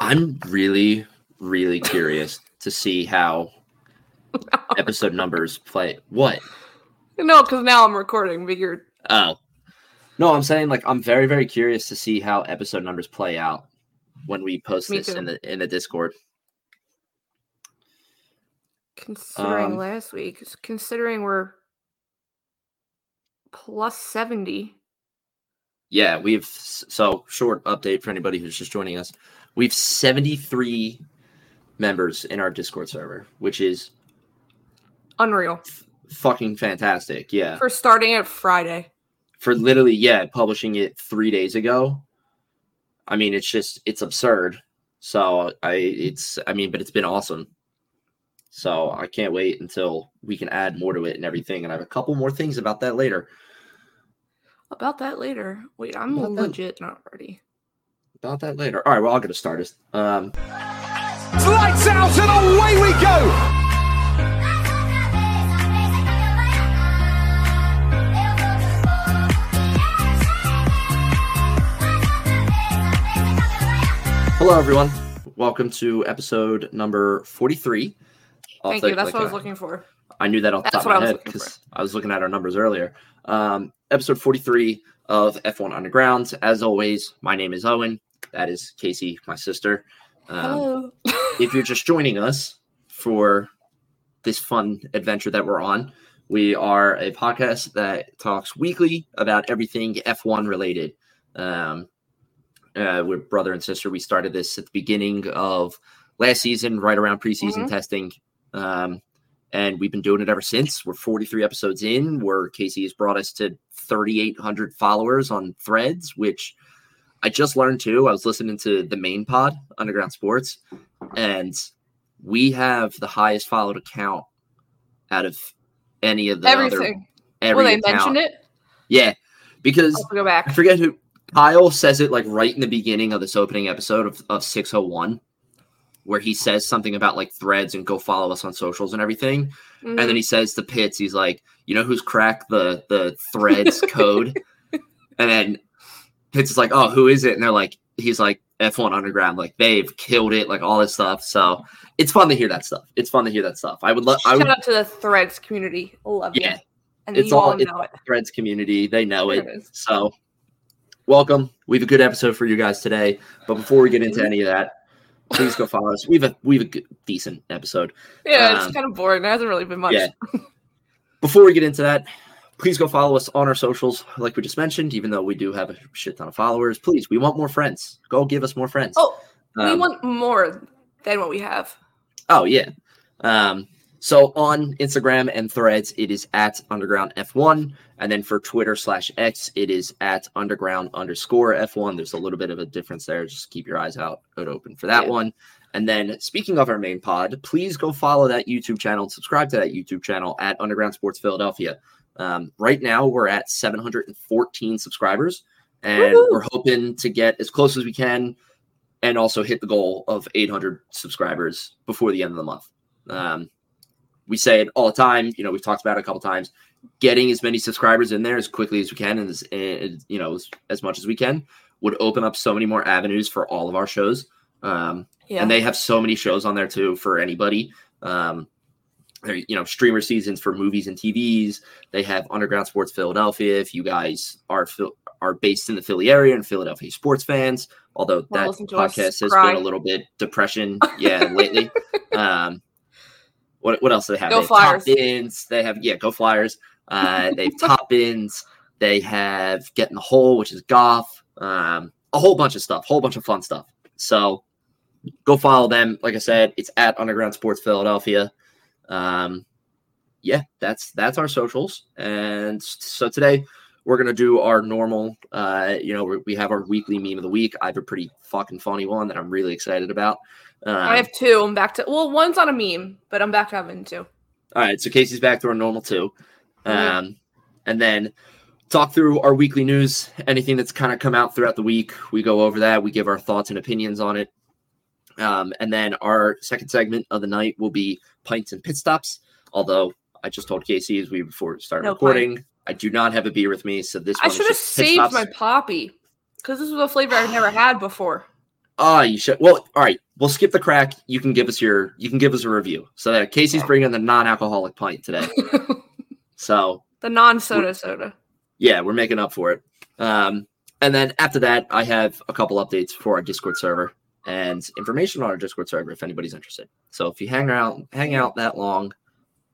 I'm really, really curious to see how episode numbers play. What? No, because now I'm recording, but you're Oh. No, I'm saying like I'm very, very curious to see how episode numbers play out when we post Me this too. in the in the Discord. considering Um, last week. Considering we're plus seventy. Yeah, we've so short update for anybody who's just joining us. We've 73 members in our Discord server, which is Unreal. fucking fantastic. Yeah. For starting it Friday. For literally, yeah, publishing it 3 days ago. I mean, it's just it's absurd. So, I it's I mean, but it's been awesome. So, I can't wait until we can add more to it and everything and I have a couple more things about that later. About that later. Wait, I'm About that- legit not ready. About that later. All right, well, I'll get us started. Um Lights out and away we go! Hello, everyone. Welcome to episode number 43. Off Thank the- you. That's like, what I was uh, looking for. I knew that off the That's top of what my I was head looking because I was looking at our numbers earlier. Um, episode 43 of F1 Underground. As always, my name is Owen. That is Casey, my sister. Um, if you're just joining us for this fun adventure that we're on, we are a podcast that talks weekly about everything F1 related. Um, uh, we're brother and sister. We started this at the beginning of last season, right around preseason Mhm. testing. Um, and we've been doing it ever since. We're 43 episodes in, where Casey has brought us to 3,800 followers on threads, which I just learned too. I was listening to the main pod, Underground Sports, and we have the highest followed account out of any of the other Everything. every Well, they account. mentioned it. Yeah, because I'll have to I forget who Kyle says it like right in the beginning of this opening episode of, of 601, where he says something about like threads and go follow us on socials and everything. And Mhm. then he says to Pitts, he's like, you know who's cracked the the threads code? And then Pitts is like, oh, who is it? And they're like, he's like F1 Underground, like they've killed it, like all this stuff. So it's fun to hear that stuff. It's fun to hear that stuff. I would love Shout would out to the Threads community. Love it. Yeah. you. And It's you all, all- it's- know it. threads community, they know it. it. So, welcome. We have a good episode for you guys today. But before we get into any of that, please go follow us. We have a we have a good, decent episode. Yeah, Um, it's kind of boring. There hasn't really been much. Yeah. Before we get into that, please go follow us on our socials, like we just mentioned. Even though we do have a shit ton of followers, please, we want more friends. Go give us more friends. Oh, we Um, want more than what we have. Oh yeah. Um, so on Instagram and Threads, it is at Underground F1, and then for Twitter slash X, it is at Underground underscore F1. There's a little bit of a difference there. Just keep your eyes out out open for that Yeah. one. And then speaking of our main pod, please go follow that YouTube channel and subscribe to that YouTube channel at Underground Sports Philadelphia. Um, right now, we're at 714 subscribers, and Woohoo! we're hoping to get as close as we can and also hit the goal of 800 subscribers before the end of the month. Um, we say it all the time. You know, we've talked about it a couple times. Getting as many subscribers in there as quickly as we can, and as, and, you know, as, as much as we can, would open up so many more avenues for all of our shows. Um, Yeah. and they have so many shows on there too for anybody. Um, you know, streamer seasons for movies and TVs. They have Underground Sports Philadelphia. If you guys are are based in the Philly area and Philadelphia sports fans, although Wanna that listen to us podcast has been a little bit depression, yeah, lately. Um, what what else do they have? Go they have Flyers. Top. They have yeah, go Flyers. Uh, they have top bins. They have get in the hole, which is golf. Um, a whole bunch of stuff, whole bunch of fun stuff. So go follow them. Like I said, it's at Underground Sports Philadelphia. Um, yeah, that's that's our socials. And so today we're gonna do our normal. Uh, you know, we have our weekly meme of the week. I have a pretty fucking funny one that I'm really excited about. Um, I have two. I'm back to well, one's on a meme, but I'm back to having two. all right, so Casey's back to our normal two. Um, and then talk through our weekly news, anything that's kind of come out throughout the week. We go over that, we give our thoughts and opinions on it. Um, and then our second segment of the night will be pints and pit stops. Although I just told Casey as we before we started No recording, I do not have a beer with me, so this I one is should have saved my poppy because this was a flavor I've never had before. Oh, you should. Well, all right. We'll skip the crack. You can give us your. You can give us a review. So that Casey's bringing the non-alcoholic pint today. So the non-soda soda. yeah, we're making up for it. Um, and then after that, I have a couple updates for our Discord server and information on our Discord server if anybody's interested. So if you hang out, hang out that long,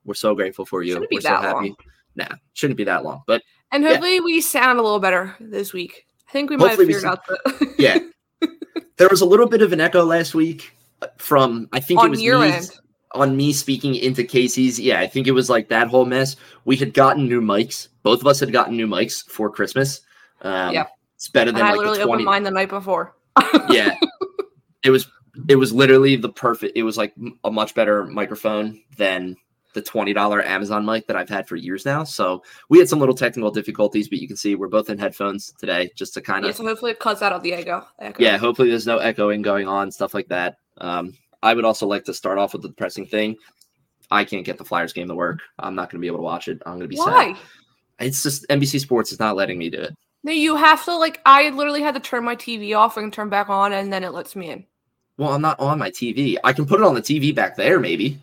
we're so grateful for you. Shouldn't be we're so happy. long. Nah, shouldn't be that long. But And Yeah. hopefully we sound a little better this week. I think we might have Hopefully we figured out the yeah, there was a little bit of an echo last week from I think it was your me, end. on me speaking into Casey's. Yeah, I think it was like that whole mess. We had gotten new mics. Both of us had gotten new mics for Christmas. Um, Yep. It's better And than I literally the 20, opened mine the night before. yeah it was it was literally the perfect it was like a much better microphone than the $20 amazon mic that i've had for years now so we had some little technical difficulties but you can see we're both in headphones today just to kind Yeah, of so hopefully it cuts out of the echo. echo. yeah hopefully there's no echoing going on stuff like that um i would also like to start off with the depressing thing i can't get the flyers game to work i'm not going to be able to watch it i'm going to be Why? sad it's just nbc sports is not letting me do it No, you have to like. I literally had to turn my TV off and turn back on, and then it lets me in. Well i'm not on my tv i can put it on the tv back there maybe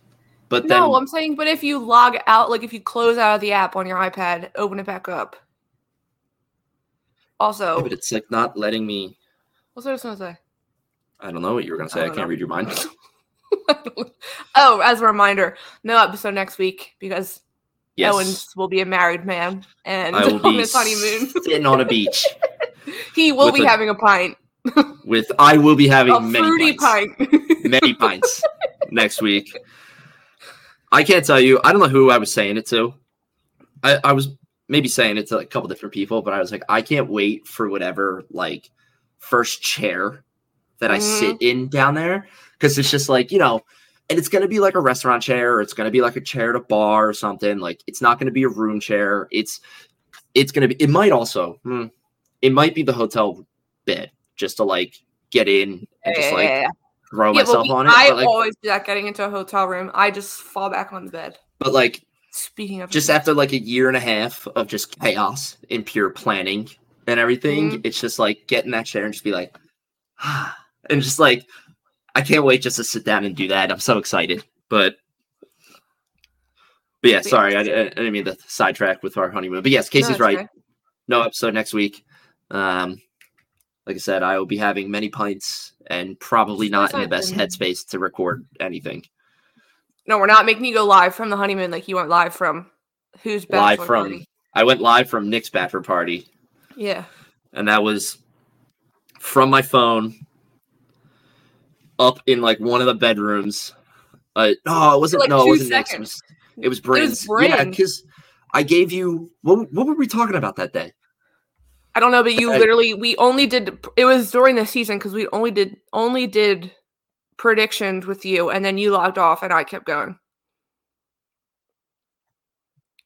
but then No, I'm saying, but if you log out, like if you close out of the app on your iPad, open it back up. Also, Yeah, but it's like not letting me. what's what I was gonna say? I don't know what you were gonna say. I I, can't know. read your mind. oh, as a reminder, no episode next week because yes, Owens will be a married man and on his honeymoon. sitting on a beach he will with be a having a pint, with. I will be having a many pints, pint. many pints next week. I can't tell you. I don't know who I was saying it to. I, I was maybe saying it to like a couple different people, but I was like, I can't wait for whatever like first chair that I Mhm. sit in down there because it's just like you know, and it's gonna be like a restaurant chair or it's gonna be like a chair at a bar or something. Like it's not gonna be a room chair. It's it's gonna be. It might also. hmm, it might be the hotel bed just to like get in and just like Yeah. throw Yeah, but myself on it. I but, like, always do that getting into a hotel room. I just fall back on the bed. but like Speaking of just after like a year and a half of just chaos and pure planning and everything, Mhm. it's just like get in that chair and just be like, and just like, I can't wait just to sit down and do that. I'm so excited. But, but yeah, yeah. sorry, I, I didn't mean to sidetrack with our honeymoon. But yes, Casey's it's right. okay. No episode next week. Um, like I said, I will be having many pints and probably not in the best headspace to record anything. No, we're not making you go live from the honeymoon like you went live from who's live from party. I went live from Nick's bachelor party, Yeah. and that was from my phone up in like one of the bedrooms. Uh, no, it wasn't. like no, it wasn't Nick's. It was, it was It was Bryn's. Yeah, because I gave you what? What were we talking about that day? I don't know, but you literally we only did it was during the season because we only did only did predictions with you and then you logged off and I kept going.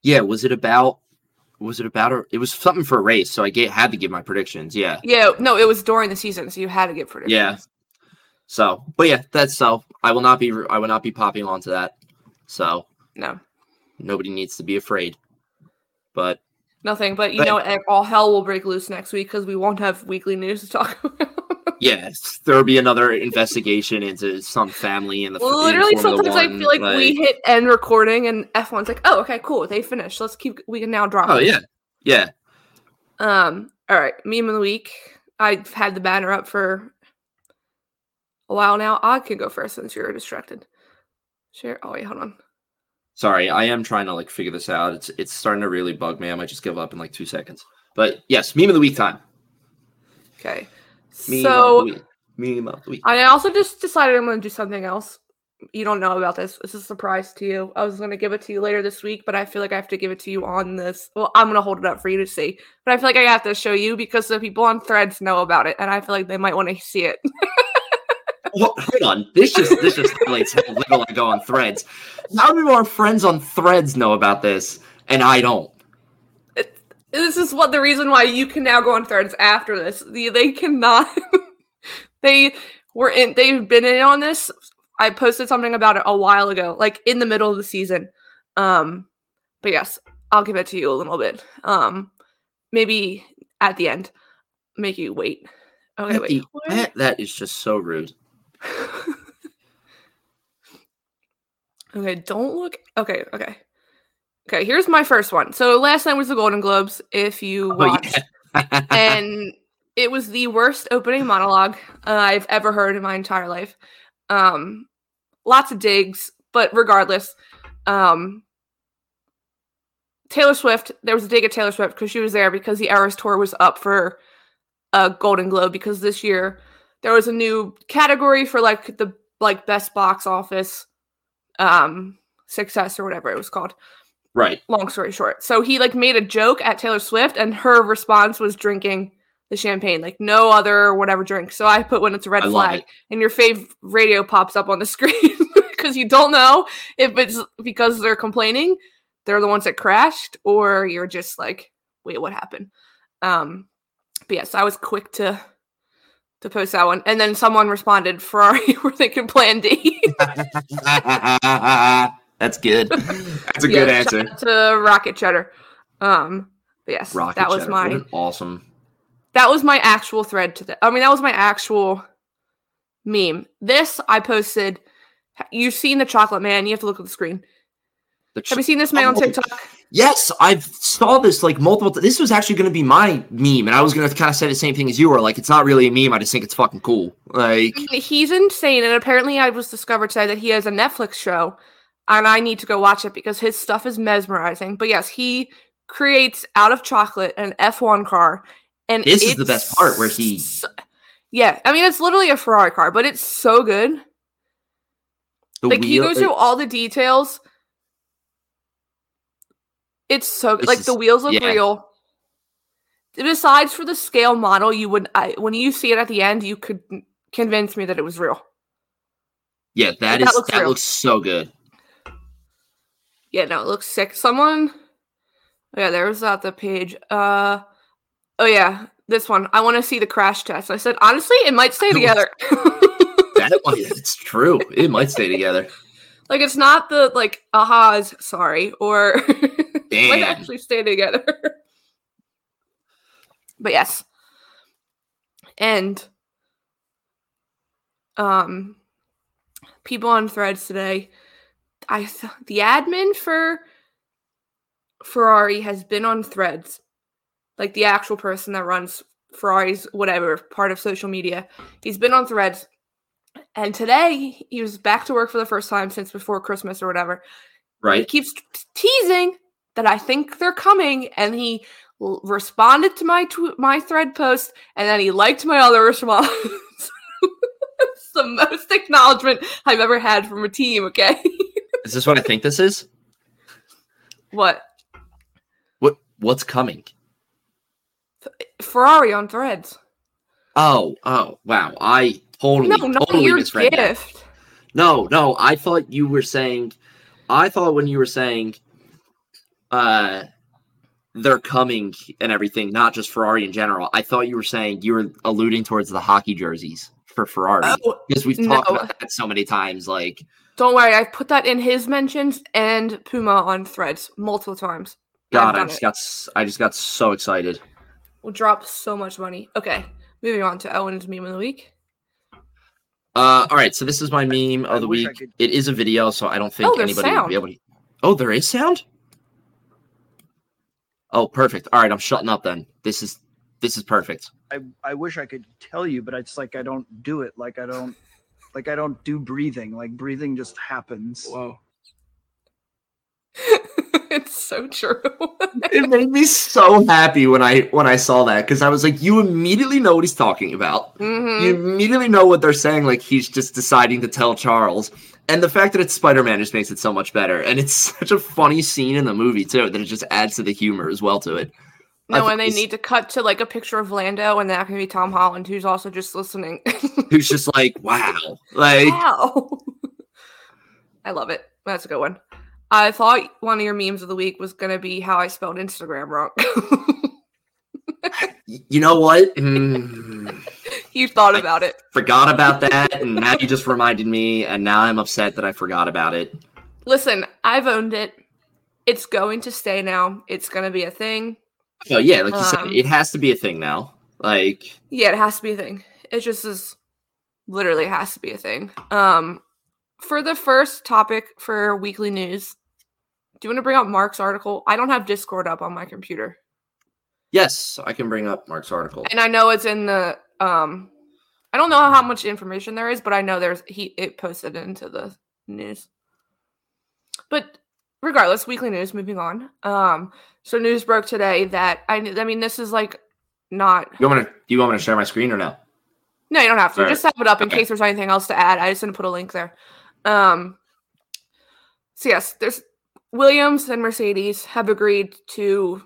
Yeah, was it about? Was it about? A, it was something for a race, so I get, had to give my predictions. Yeah, Yeah, no, it was during the season, so you had to get predictions. Yeah. So, but yeah, that's so. I will not be. I will not be popping onto that. So No. nobody needs to be afraid. But Nothing, but you But- know eh, All hell will break loose next week because we won't have weekly news to talk about. yes, there'll be another investigation into some family in the in Literally, Formula sometimes I One, feel like, we hit end recording and F1's like, oh, okay, cool, they finished. Let's keep. We can now drop. Oh it." yeah, yeah. Um. All right, meme of the week. I've had the banner up for a while now. I can go first since you're distracted. Share. Oh wait, hold on. Sorry, I am trying to like figure this out. It's it's starting to really bug me. I might just give up in like two seconds. But yes, meme of the week time. Okay. Meme so of the week. Meme of the week. I also just decided I'm going to do something else. You don't know about this. It's a surprise to you. I was going to give it to you later this week, but I feel like I have to give it to you on this. Well, I'm going to hold it up for you to see, but I feel like I have to show you because the people on Threads know about it, and I feel like they might want to see it. Well, hold on. This just this just highlights how little I go on threads. How do our friends on threads know about this and I don't? this is what the reason why you can now go on Threads after this. The, they cannot. they were in. They've been in on this. I posted something about it a while ago, like in the middle of the season. Um, but yes, I'll give it to you a little bit. Um, maybe at the end, make you wait. Okay, wait. that- that is just so rude. okay, don't look. Okay, okay. Okay, here's my first one. So last night was the Golden Globes, if you Oh, watched. yeah. and it was the worst opening monologue uh, I've ever heard in my entire life. Um, lots of digs, but regardless, um, Taylor Swift. There was a dig at Taylor Swift because she was there because the Eras tour was up for a Golden Globe because this year there was a new category for like the like best box office um success or whatever it was called right. long story short. So he like made a joke at Taylor Swift and her response was drinking the champagne, like no other whatever drink. So I put when it's a red I flag and your fave radio pops up on the screen because you don't know if it's because they're complaining, they're the ones that crashed, or you're just like, wait, what happened? Um but yes, I was quick to to post that one. And then someone responded, Ferrari, we're thinking plan D. That's good. That's a Yeah, good shout answer. out To Rocket Cheddar. Um but yes, Rocket that was Cheddar. my What an awesome. that was my actual thread to the I mean that was my actual meme. This I posted you've seen the chocolate man, you have to look at the screen. The Have you seen this man on Oh, TikTok? Yes, I've saw this like multiple. T- this was actually going to be my meme, and I was going to kind of say the same thing as you were. Like, it's not really a meme. I just think it's fucking cool. Like, mm, He's insane and apparently I was discovered today that he has a Netflix show and I need to go watch it because his stuff is mesmerizing. But yes, he creates out of chocolate an F1 car and This is the best part where he- so- Yeah, I mean it's literally a Ferrari car, but it's so good. the like he wheel. goes through all the details. It's so This like the wheels look yeah. real. Besides for the scale model, you would I, when you see it at the end, you could convince me that it was real. yeah, that that is looks that looks so good. Yeah, no, it looks sick. Someone, oh yeah, was that the page. Uh, oh yeah, this one. I want to see the crash test. I said honestly, it might stay together. That yeah, it's true. It might stay together. like it's not the like ahas, sorry, or might actually stay together. but yes, and um, people on threads today. I th- the admin for Ferrari has been on threads, like the actual person that runs Ferrari's whatever part of social media. He's been on threads, and today he was back to work for the first time since before Christmas or whatever. Right. He keeps teasing that I think they're coming, and he l- responded to my tw- my thread post, and then he liked my other response. it's the most acknowledgement I've ever had from a team. Okay, Is this what I think this is? what What What's coming? Ferrari on threads? Oh, oh, wow. I totally, No, not totally your misread that. gift. No, no, I thought you were saying I thought when you were saying uh they're coming and everything, not just Ferrari in general. I thought you were saying you were alluding towards the hockey jerseys for Ferrari. Oh, because we've talked no. about that so many times. Like, don't worry, I've put that in his mentions and Puma on threads multiple times. God, I've I done just it. got s- I just got so excited. We'll drop so much money. Okay, moving on to Owen's meme of the week. Uh, all right, so this is my meme I of the week. could- It is a video, so I don't think Oh, there's anybody would sound. be able to. Oh, there is sound. Oh, perfect. All right, I'm shutting up then. This is this is perfect. I, I wish I could tell you, but it's like I don't do it. Like I don't like I don't do breathing. Like breathing just happens. Whoa. it's so true. it made me so happy when I when I saw that because I was like, you immediately know what he's talking about. Mhm. You immediately know what they're saying. Like he's just deciding to tell Charles, and the fact that it's Spider Man just makes it so much better. And it's such a funny scene in the movie too that it just adds to the humor as well to it. No, and they need to cut to like a picture of Lando, and that can be Tom Holland, who's also just listening. Who's just like, wow, like wow, I love it. That's a good one. I thought one of your memes of the week was gonna be how I spelled Instagram wrong. Y- you know what? Mm, you thought about it. forgot about that, and now you just reminded me, and now I'm upset that I forgot about it. Listen, I've owned it. It's going to stay now. It's gonna be a thing. Oh yeah, like you said, Um, it has to be a thing now. Like, Yeah, it has to be a thing. It just is literally has to be a thing. Um for the first topic for weekly news, do you want to bring up Mark's article? I don't have Discord up on my computer. Yes, I can bring up Mark's article. And I know it's in the um I don't know how much information there is, but I know there's he it posted into the news. But regardless, weekly news moving on. Um so news broke today that I I mean this is like not You want me to? Do you want me to share my screen or no? No, you don't have to. Just have it up in Okay. case there's anything else to add. I just didn't put a link there. Um so yes, there's Williams and Mercedes have agreed to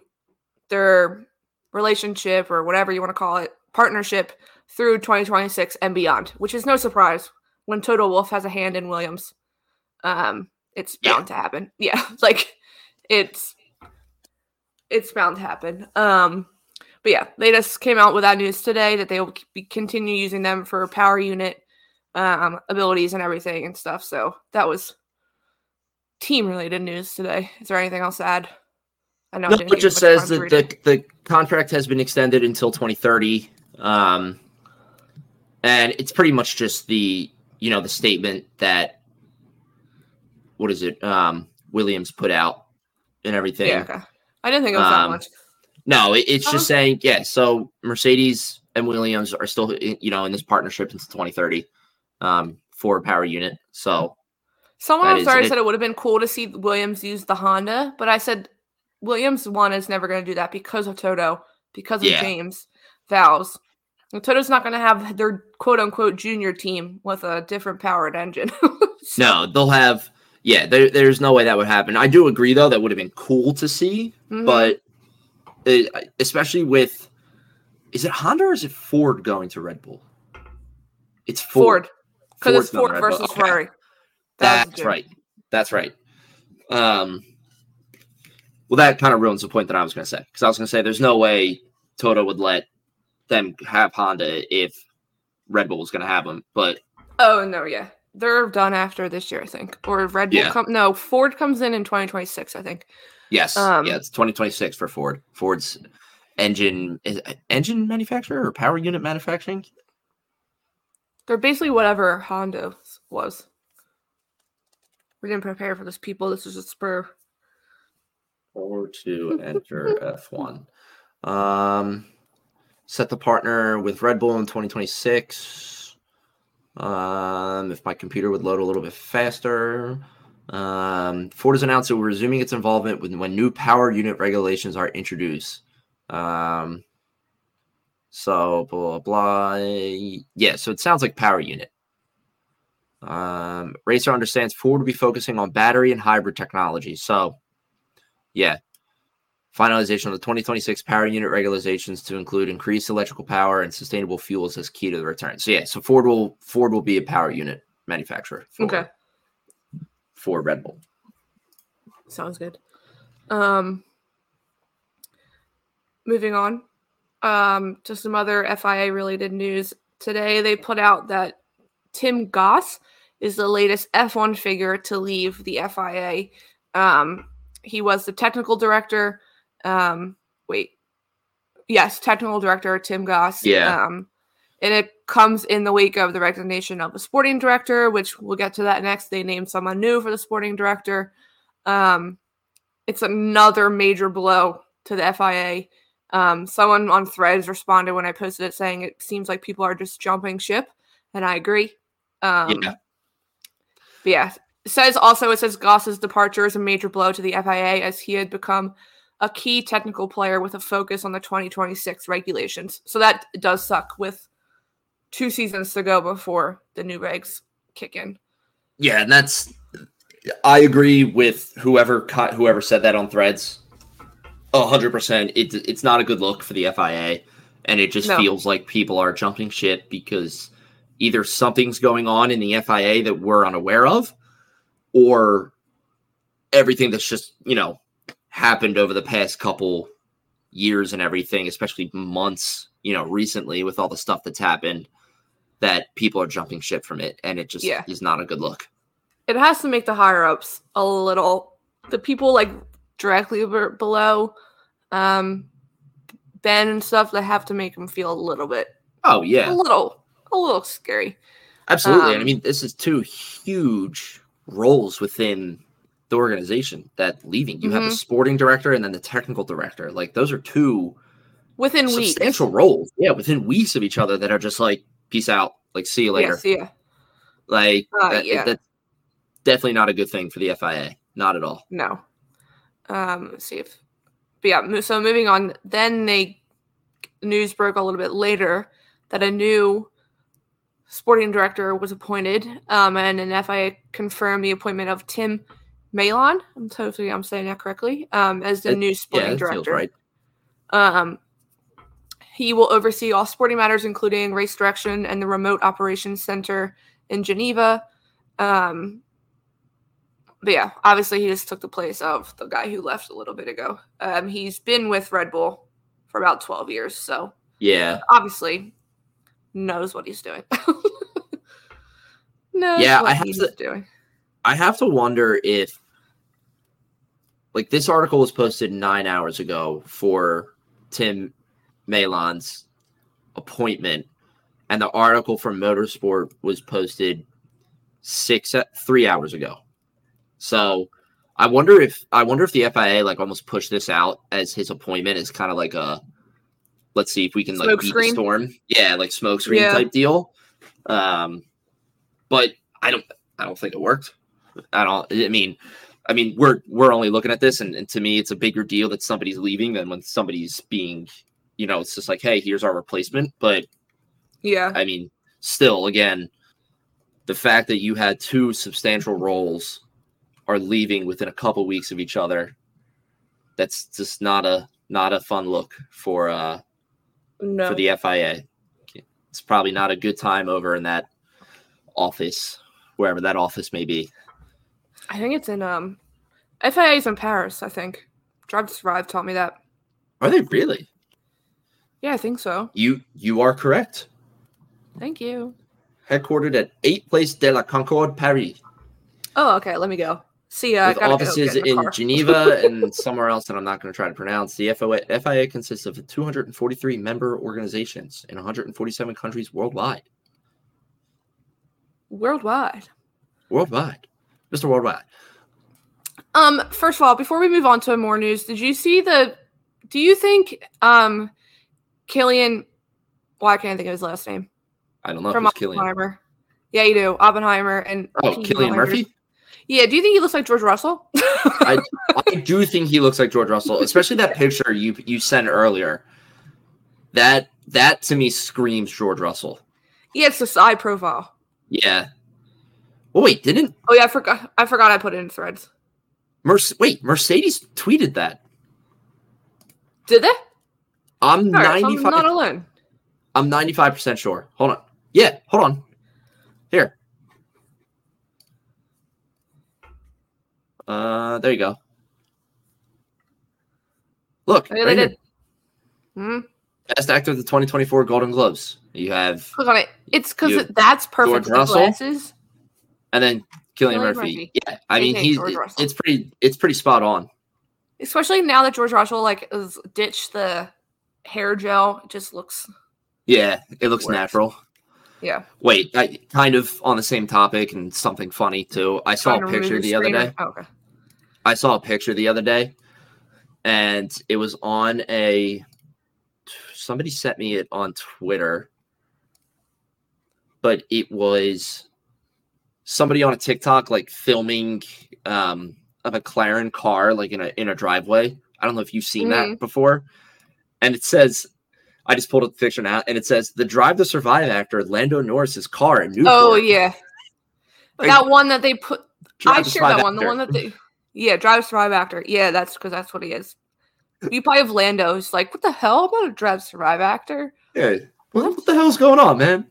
their relationship or whatever you want to call it, partnership through 2026 and beyond, which is no surprise when Toto Wolff has a hand in Williams. Um, it's Yeah. bound to happen. Yeah, like it's it's bound to happen. Um, but yeah, they just came out with that news today that they will be continue using them for power unit um, abilities and everything and stuff. So that was team related news today. Is there anything else to add? I know No, it just says that the, the contract has been extended until 2030. Um, and it's pretty much just the, you know, the statement that, what is it, um, Williams put out and everything. yeah, okay. I didn't think it was that Um, much. No, it, it's Um, just saying, yeah, so Mercedes and Williams are still, you know, in this partnership until 2030 um, for a power unit. So, Someone that on is said it would have been cool to see Williams use the Honda, but I said Williams one is never going to do that because of Toto, because of Yeah. James Vowles. And Toto's not going to have their quote unquote junior team with a different powered engine. So- no, they'll have, yeah, there, there's no way that would happen. I do agree, though, that would have been cool to see. Mhm. but it, especially with is it Honda or is it Ford going to Red Bull? It's Ford. Because it's Ford versus Okay. Ferrari. That That's right. That's right. Um, well, that kind of ruins the point that I was going to say because I was going to say there's no way Toto would let them have Honda if Red Bull was going to have them, but Oh no, yeah, they're done after this year, I think. Or Red Bull. Yeah. Come, no, Ford comes in in 2026, I think. yes, Um, yeah, it's 2026 for Ford. Ford's engine is engine manufacturer or power unit manufacturing. They're basically whatever Honda was. We didn't prepare for this, people. This is a spur. Or to enter F1. Um, set the partner with Red Bull in 2026. Um, if my computer would load a little bit faster. Um, Ford has announced it will resuming its involvement when, when new power unit regulations are introduced. Um, so blah blah. blah. Yeah, so it sounds like power unit. Um, Racer understands Ford will be focusing on battery and hybrid technology. So, yeah, finalization of the 2026 power unit regulations to include increased electrical power and sustainable fuels as key to the return. So, yeah, so Ford will Ford will be a power unit manufacturer. For, Okay, for Red Bull. sounds good. Um, moving on. Um, to some other FIA related news. Today they put out that Tim Goss is the latest F1 figure to leave the FIA. Um, he was the technical director. Um, wait, yes, technical director Tim Goss. Yeah. Um, and it comes in the wake of the resignation of the sporting director, which we'll get to that next. They named someone new for the sporting director. Um, it's another major blow to the FIA. Um, someone on Threads responded when I posted it saying it seems like people are just jumping ship, and I agree. Um, Yeah. yeah, says also it says Goss's departure is a major blow to the FIA as he had become a key technical player with a focus on the 2026 regulations. So that does suck with two seasons to go before the new regs kick in. Yeah, and that's I agree with whoever cut whoever said that on Threads. A hundred percent. It it's not a good look for the FIA, and it just No. feels like people are jumping shit because either something's going on in the FIA that we're unaware of, or everything that's just you know happened over the past couple years and everything, especially months, you know, recently with all the stuff that's happened, that people are jumping ship from it, and it just Yeah. is not a good look. it has to make the higher ups a little the people like directly b- below um Ben and stuff that have to make them feel a little bit, Oh yeah. a little, a little scary. absolutely. and I Um, mean, this is two huge roles within the organization that leaving. You have the Mhm. sporting director and then the technical director. Like those are two Within weeks. substantial roles. Yeah, within weeks of each other that are just like, peace out. Like, see you later. Yeah. Like, Uh, that- yeah. that's definitely not a good thing for the FIA. Not at all. No. Um, let's see if, but yeah. So moving on, then they news broke a little bit later that a new sporting director was appointed, um, and an FIA confirmed the appointment of Tim Malyon. I'm hopefully I'm saying that correctly. Um, as the It- new Yeah, sporting feels director. right. Um, he will oversee all sporting matters, including race direction and the remote operations center in Geneva. Um, but yeah, obviously he just took the place of the guy who left a little bit ago. Um, he's been with Red Bull for about 12 years, so Yeah. obviously knows what he's doing. knows Yeah, I have to- doing. I have to wonder if, like, this article was posted nine hours ago for Tim Malyon's appointment, and the article from Motorsport was posted six three hours ago. So, I wonder if I wonder if the FIA like almost pushed this out as his appointment is kind of like a let's see if we can like beat screen? the storm. Yeah, like smoke screen Yeah. type deal. Um, but I don't I don't think it worked. I don't. I mean, I mean, we're we're only looking at this, and, and to me, it's a bigger deal that somebody's leaving than when somebody's being, you know, it's just like, hey, here's our replacement. But Yeah, I mean, still, again, the fact that you had two substantial roles are leaving within a couple weeks of each other, that's just not a not a fun look for uh no. for the FIA. It's probably not a good time over in that office, wherever that office may be. I think it's in um, FIA is in Paris. I think Drive to Survive taught me that. Are they really? Yeah, I think so. You you are correct. Thank you. Headquartered at 8 Place de la Concorde, Paris, Oh, okay. Let me go. See ya. I with offices in, in. Geneva and somewhere else that I'm not going to try to pronounce. The FOA, FIA consists of 243 member organizations in 147 countries worldwide. Worldwide. Worldwide, Mr. Worldwide. Um, first of all, before we move on to more news, did you see the do you think um Cillian well, I can't I think of his last name. I don't know from if it's Cillian. Oppenheimer. Yeah, you do. Oppenheimer and Oh, Cillian Murphy. Yeah, do you think he looks like George Russell? I do think he looks like George Russell, especially that picture you you sent earlier. That that to me screams George Russell. yeah, it's the side profile. Yeah. Well, wait, didn't Oh yeah, I forgot I forgot I put it in threads. Merce- wait Mercedes tweeted that? Did they? I'm right, 95. not alone. I'm 95 percent sure. Hold on. Yeah, hold on. Here. Uh, there you go. Look, Oh, yeah, right they did. Hmm. best actor of the 2024 Golden Globes. You have, Click on it. It's because that's perfect. George Russell? glasses. and then Killian Cillian Murphy. Murphy. Yeah, I mean he's it- it's pretty it's pretty spot on. Especially now that George Russell like has ditched the hair gel. It just looks Yeah, it looks Works. natural. yeah. Wait, I, kind of on the same topic and something funny too. I saw a picture the the other day. Oh, okay. I saw a picture the other day, and it was on a. Somebody sent me it on Twitter, but it was somebody on a TikTok like filming um, a McLaren car like in a in a driveway. I don't know if you've seen that before, and it says. I just pulled up the picture now, and it says the Drive to Survive actor Lando Norris's car in Newport. Oh yeah. Like, that one that they put Drive I shared that Survive one. The one that they Yeah, Drive to Survive actor. Yeah, that's because that's what he is. You probably have Lando who's like, what the hell? I'm not a Drive to Survive actor. Yeah. What, what the hell's going on, man?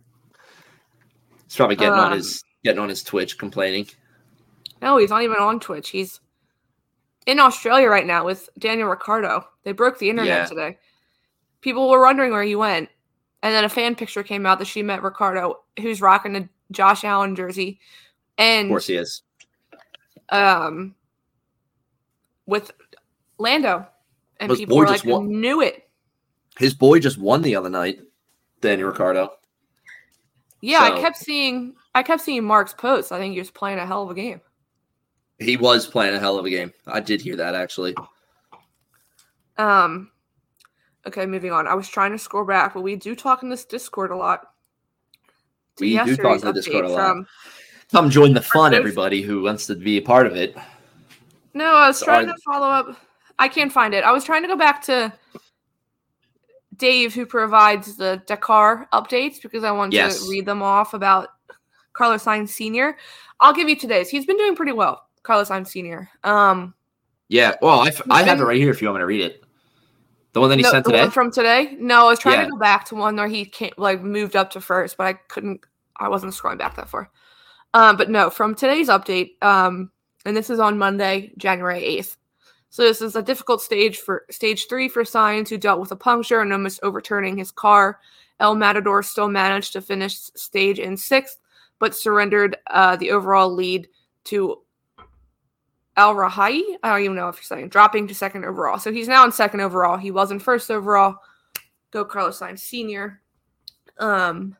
He's probably getting on Um, his getting on his Twitch complaining. No, he's not even on Twitch. He's in Australia right now with Daniel Ricciardo. They broke the internet Yeah. today. People were wondering where he went. And then a fan picture came out that she met Ricciardo, who's rocking a Josh Allen jersey. And Of course he is. um with Lando. And Was people were just like, wa- knew it. His boy just won the other night, Daniel Ricciardo. Yeah, So- I kept seeing I kept seeing Mark's posts. I think he was playing a hell of a game. He was playing a hell of a game. I did hear that actually. Um okay, moving on. I was trying to scroll back, but we do talk in this Discord a lot. We do talk in the Discord a lot. from- Come join the fun, everybody who wants to be a part of it. No, I was trying to follow up. I can't find it. I was trying to go back to Dave, who provides the Dakar updates, because I wanted Yes. to read them off about Carlos Sainz Sr. I'll give you today's. He's been doing pretty well, Carlos Sainz Sr. Um, Yeah, well, I, f- I have it right here if you want me to read it. The one that he no, sent the today. one from today. No, I was trying Yeah. to go back to one where he came, like moved up to first, but I couldn't. I wasn't scrolling back that far. Um, but no, from today's update, um, and this is on Monday, January eighth. So this is a difficult stage for stage three for Sainz, who dealt with a puncture and almost overturning his car. El Matador still managed to finish stage in sixth, but surrendered uh, the overall lead to Al-Rajhi. I don't even know if you're saying dropping to second overall. So he's now in second overall. He was in first overall. Go Carlos Sainz Senior. Um,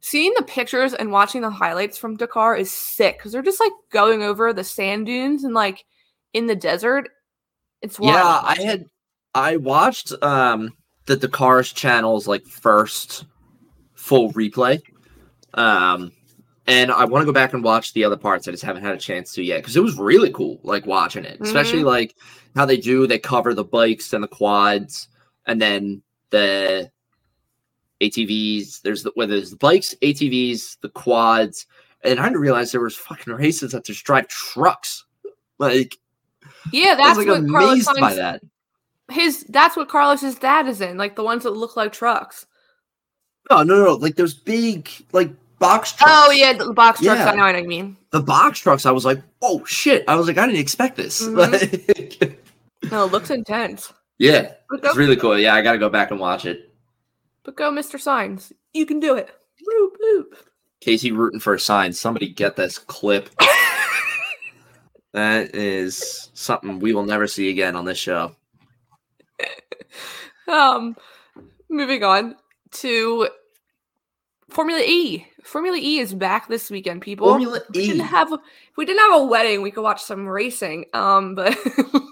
seeing the pictures and watching the highlights from Dakar is sick because they're just like going over the sand dunes and like in the desert. It's wild. Yeah, I had I watched um the Dakar's channel's like first full replay. Um and I want to go back and watch the other parts. I just haven't had a chance to yet because it was really cool, like watching it, especially like how they do. They cover the bikes and the quads, and then the ATVs. There's the whether there's the bikes, ATVs, the quads, and I didn't realize there was fucking races that just drive trucks. Like yeah, that's like what Carlos amazed by that. his that's what Carlos's dad is in, like the ones that look like trucks. No, no, no. Like those big, like box trucks. Oh yeah, the box trucks. Yeah. I know what I mean. the box trucks. I was like, oh shit. I was like, I didn't expect this. Mhm. Like, No, it looks intense. yeah, But go, it's really cool. Yeah, I got to go back and watch it. but go, Mr. Sainz. You can do it. Boop, boop. Casey rooting for a Sainz. Somebody get this clip. that is something we will never see again on this show. Um, moving on to Formula E. Formula E is back this weekend, people. Formula We E. didn't have if we didn't have a wedding, we could watch some racing. Um, but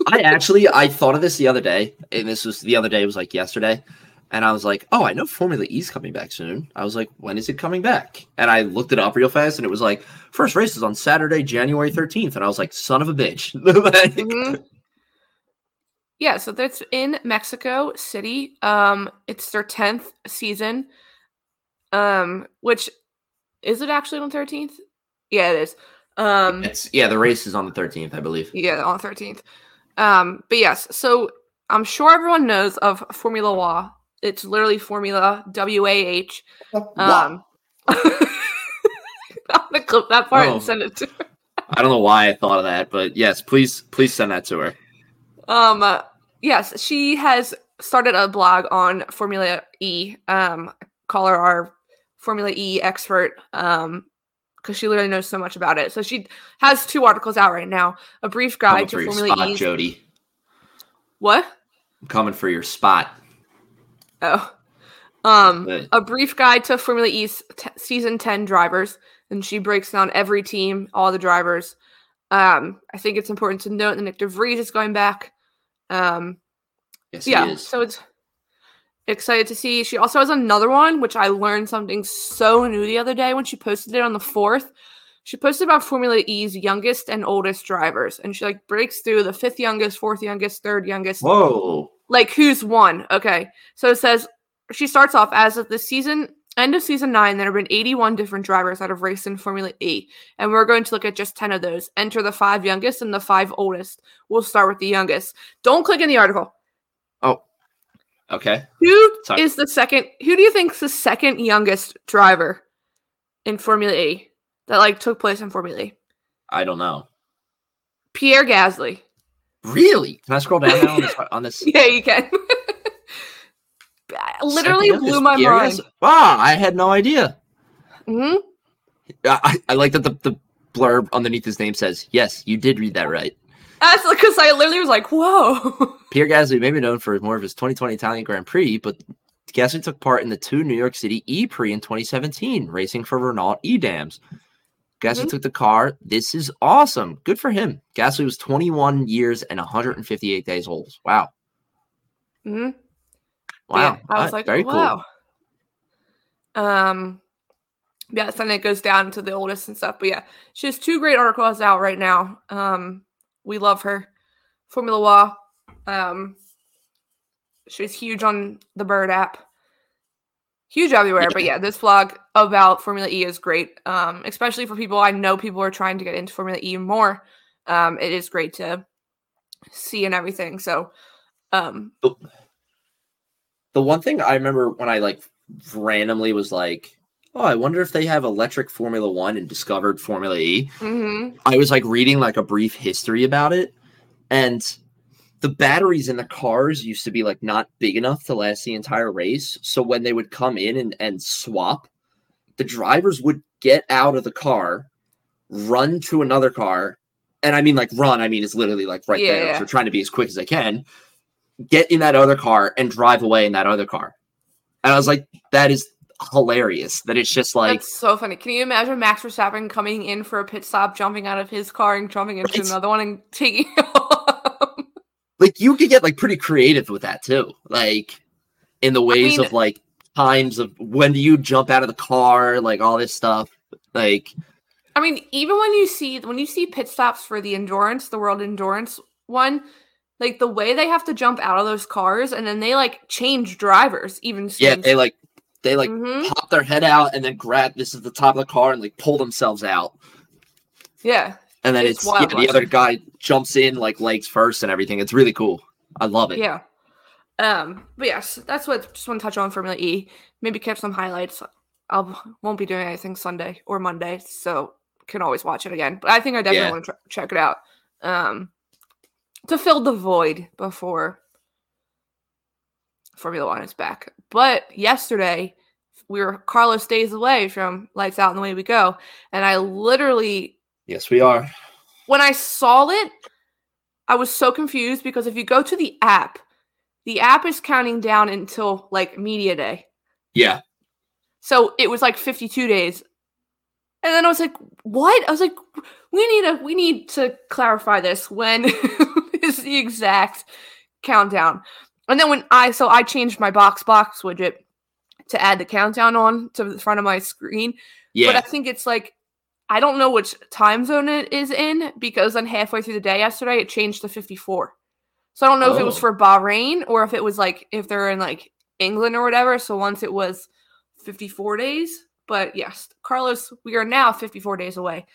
I actually I thought of this the other day, and this was the other day. It was like yesterday, and I was like, "Oh, I know Formula E's coming back soon." I was like, "When is it coming back?" And I looked it up real fast, and it was like, first race is on Saturday, January thirteenth." And I was like, "Son of a bitch!" Mhm. yeah, so that's in Mexico City. Um, it's their tenth season. Um, which is it actually on thirteenth? Yeah, it is. Um, It's yeah, the race is on the thirteenth, I believe. Yeah, on thirteenth. Um, but yes, so I'm sure everyone knows of Formula WA. It's literally Formula W A H. Um, I'm gonna clip that part Oh. and send it to her. I don't know why I thought of that, but yes, please, please send that to her. Um, uh, yes, she has started a blog on Formula E. Um, call her our Formula E expert. Um, because she literally knows so much about it. So she has two articles out right now. A brief guide for to your Formula spot, E. Jody. What? I'm coming for your spot. Oh. Um, a brief guide to Formula E's t- season 10 drivers, and she breaks down every team, all the drivers. Um, I think it's important to note that Nyck de Vries is going back. Um, Yes, yeah, he is. so it's excited to see. She also has another one, which I learned something so new the other day when she posted it on the 4th. She posted about Formula E's youngest and oldest drivers, and she like breaks through the fifth youngest, fourth youngest, third youngest, Whoa. Like who's won. Okay. So it says she starts off as of the season end of season nine, there have been 81 different drivers that have raced in Formula E. And we're going to look at just 10 of those. Enter the five youngest and the five oldest. We'll start with the youngest. Don't click in the article. Oh. Okay. Who is Sorry. the second who do you think's the second youngest driver in Formula E that like took place in Formula E? I don't know. Pierre Gasly. Really? Can I scroll down now on this? On this Yeah, you can. Literally blew my mind. Wow, I had no idea. hmm I, I I like that the, the blurb underneath his name says, "Yes, you did read that right." That's because I literally was like, "Whoa!" Pierre Gasly may be known for more of his 2020 Italian Grand Prix, but Gasly took part in the two New York City E Prix in 2017, racing for Renault E Dams. Gasly Mhm. took the car. This is awesome. Good for him. Gasly was 21 years and 158 days old. Wow. hmm Wow. Yeah, I was Uh, like, very wow. Um, yeah, so then it goes down to the oldest and stuff. But yeah, she has two great articles out right now. Um, we love her. Formula Wa. Um, she's huge on the Bird app. Huge everywhere. But yeah, this vlog about Formula E is great. Um, especially for people I know people are trying to get into Formula E more. Um, it is great to see and everything. So um The one thing I remember when I like randomly was like, oh, I wonder if they have electric Formula One and discovered Formula E. mhm. I was like reading like a brief history about it, and the batteries in the cars used to be like not big enough to last the entire race. So when they would come in and, and swap, the drivers would get out of the car, run to another car, and I mean like run, I mean it's literally like right there. Yeah. So trying to be as quick as they can, get in that other car and drive away in that other car. And I was like, that is hilarious. That it's just like That's so funny. Can you imagine Max Verstappen coming in for a pit stop, jumping out of his car and jumping into another one and taking off? Like you could get like pretty creative with that too like in the ways mean- of like times of when do you jump out of the car like all this stuff like I mean, even when you see when you see pit stops for the endurance, the world endurance one, like the way they have to jump out of those cars and then they like change drivers even yeah they like they like Mhm. pop their head out and then grab this is the top of the car and like pull themselves out yeah. And then It's it's, wild yeah, the other guy jumps in like legs first and everything it's really cool i love it Yeah. Um, but yes, that's what just want to touch on Formula E. Maybe catch some highlights. I'll won't be doing anything Sunday or Monday, so can always watch it again. But I think I definitely Yeah. want to tr- check it out. Um, to fill the void before Formula One is back. But yesterday we were Carlos days away from Lights Out and the Way We Go, and I literally yes we are when I saw it, I was so confused because if you go to the app, the app is counting down until like media day. yeah So it was like 52 days. And then I was like, what? I was like, we need a we need to clarify this. When is the exact countdown? And then when I so I changed my box box widget to add the countdown on to the front of my screen. yeah But I think it's like I don't know which time zone it is in because then halfway through the day yesterday it changed to 54. So I don't know if it was Oh. for Bahrain or if it was like if they're in like England or whatever. So once it was 54 days. But yes, Carlos, we are now 54 days away.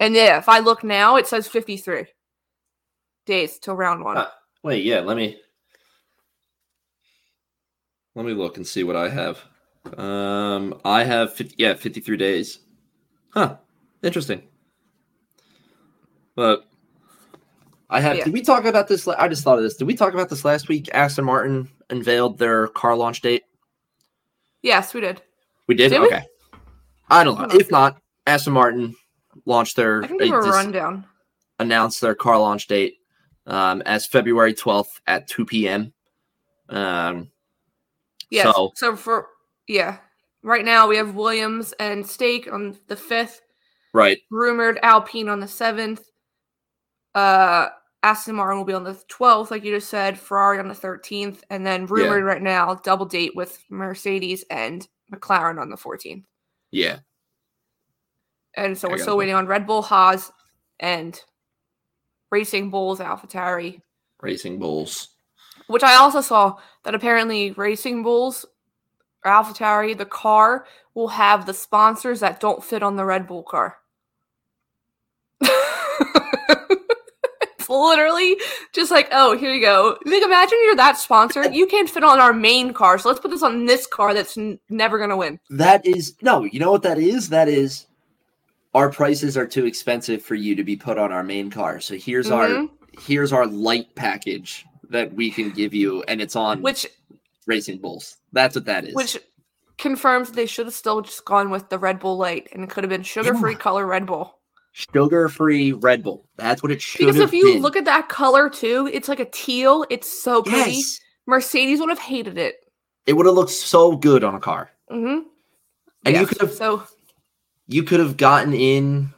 And yeah, if I look now, it says 53 days till round one. Uh, wait yeah let me let me look and see what i have um i have 50, yeah 53 days huh interesting but i have Yeah. did we talk about this i just thought of this did we talk about this last week aston martin unveiled their car launch date yes, we did. we did, Did we? okay i don't know I don't know. if not aston martin launched their I can give a rundown. announced their car launch date um, as february 12th at 2 p.m um Yes. So- So, for yeah, right now we have Williams and Stake on the fifth. Right Rumored Alpine on the seventh. Uh, Aston Martin will be on the twelfth, like you just said. Ferrari on the thirteenth, and then rumored right now double date with Mercedes and McLaren on the fourteenth. yeah And so I we're still it. waiting on Red Bull, Haas, and Racing Bulls, AlphaTauri. racing bulls Which I also saw that apparently Racing Bulls AlphaTauri, the car will have the sponsors that don't fit on the Red Bull car. it's literally just like, oh, here you go. Like, imagine you're that sponsor. You can't fit on our main car, so let's put this on this car that's n- never gonna win. That is no, you know what that is? That is our prices are too expensive for you to be put on our main car. So here's our Mhm. here's our light package that we can give you and it's on Which Racing Bulls. That's what that is. which confirms they should have still just gone with the Red Bull Light and it could have been sugar free color Red Bull. sugar-free Red Bull. That's what it should be. Because if you been. look at that color too, it's like a teal. It's so pretty. yes, Mercedes would have hated it. it would have looked so good on a car, hmm and you could have So you could have gotten in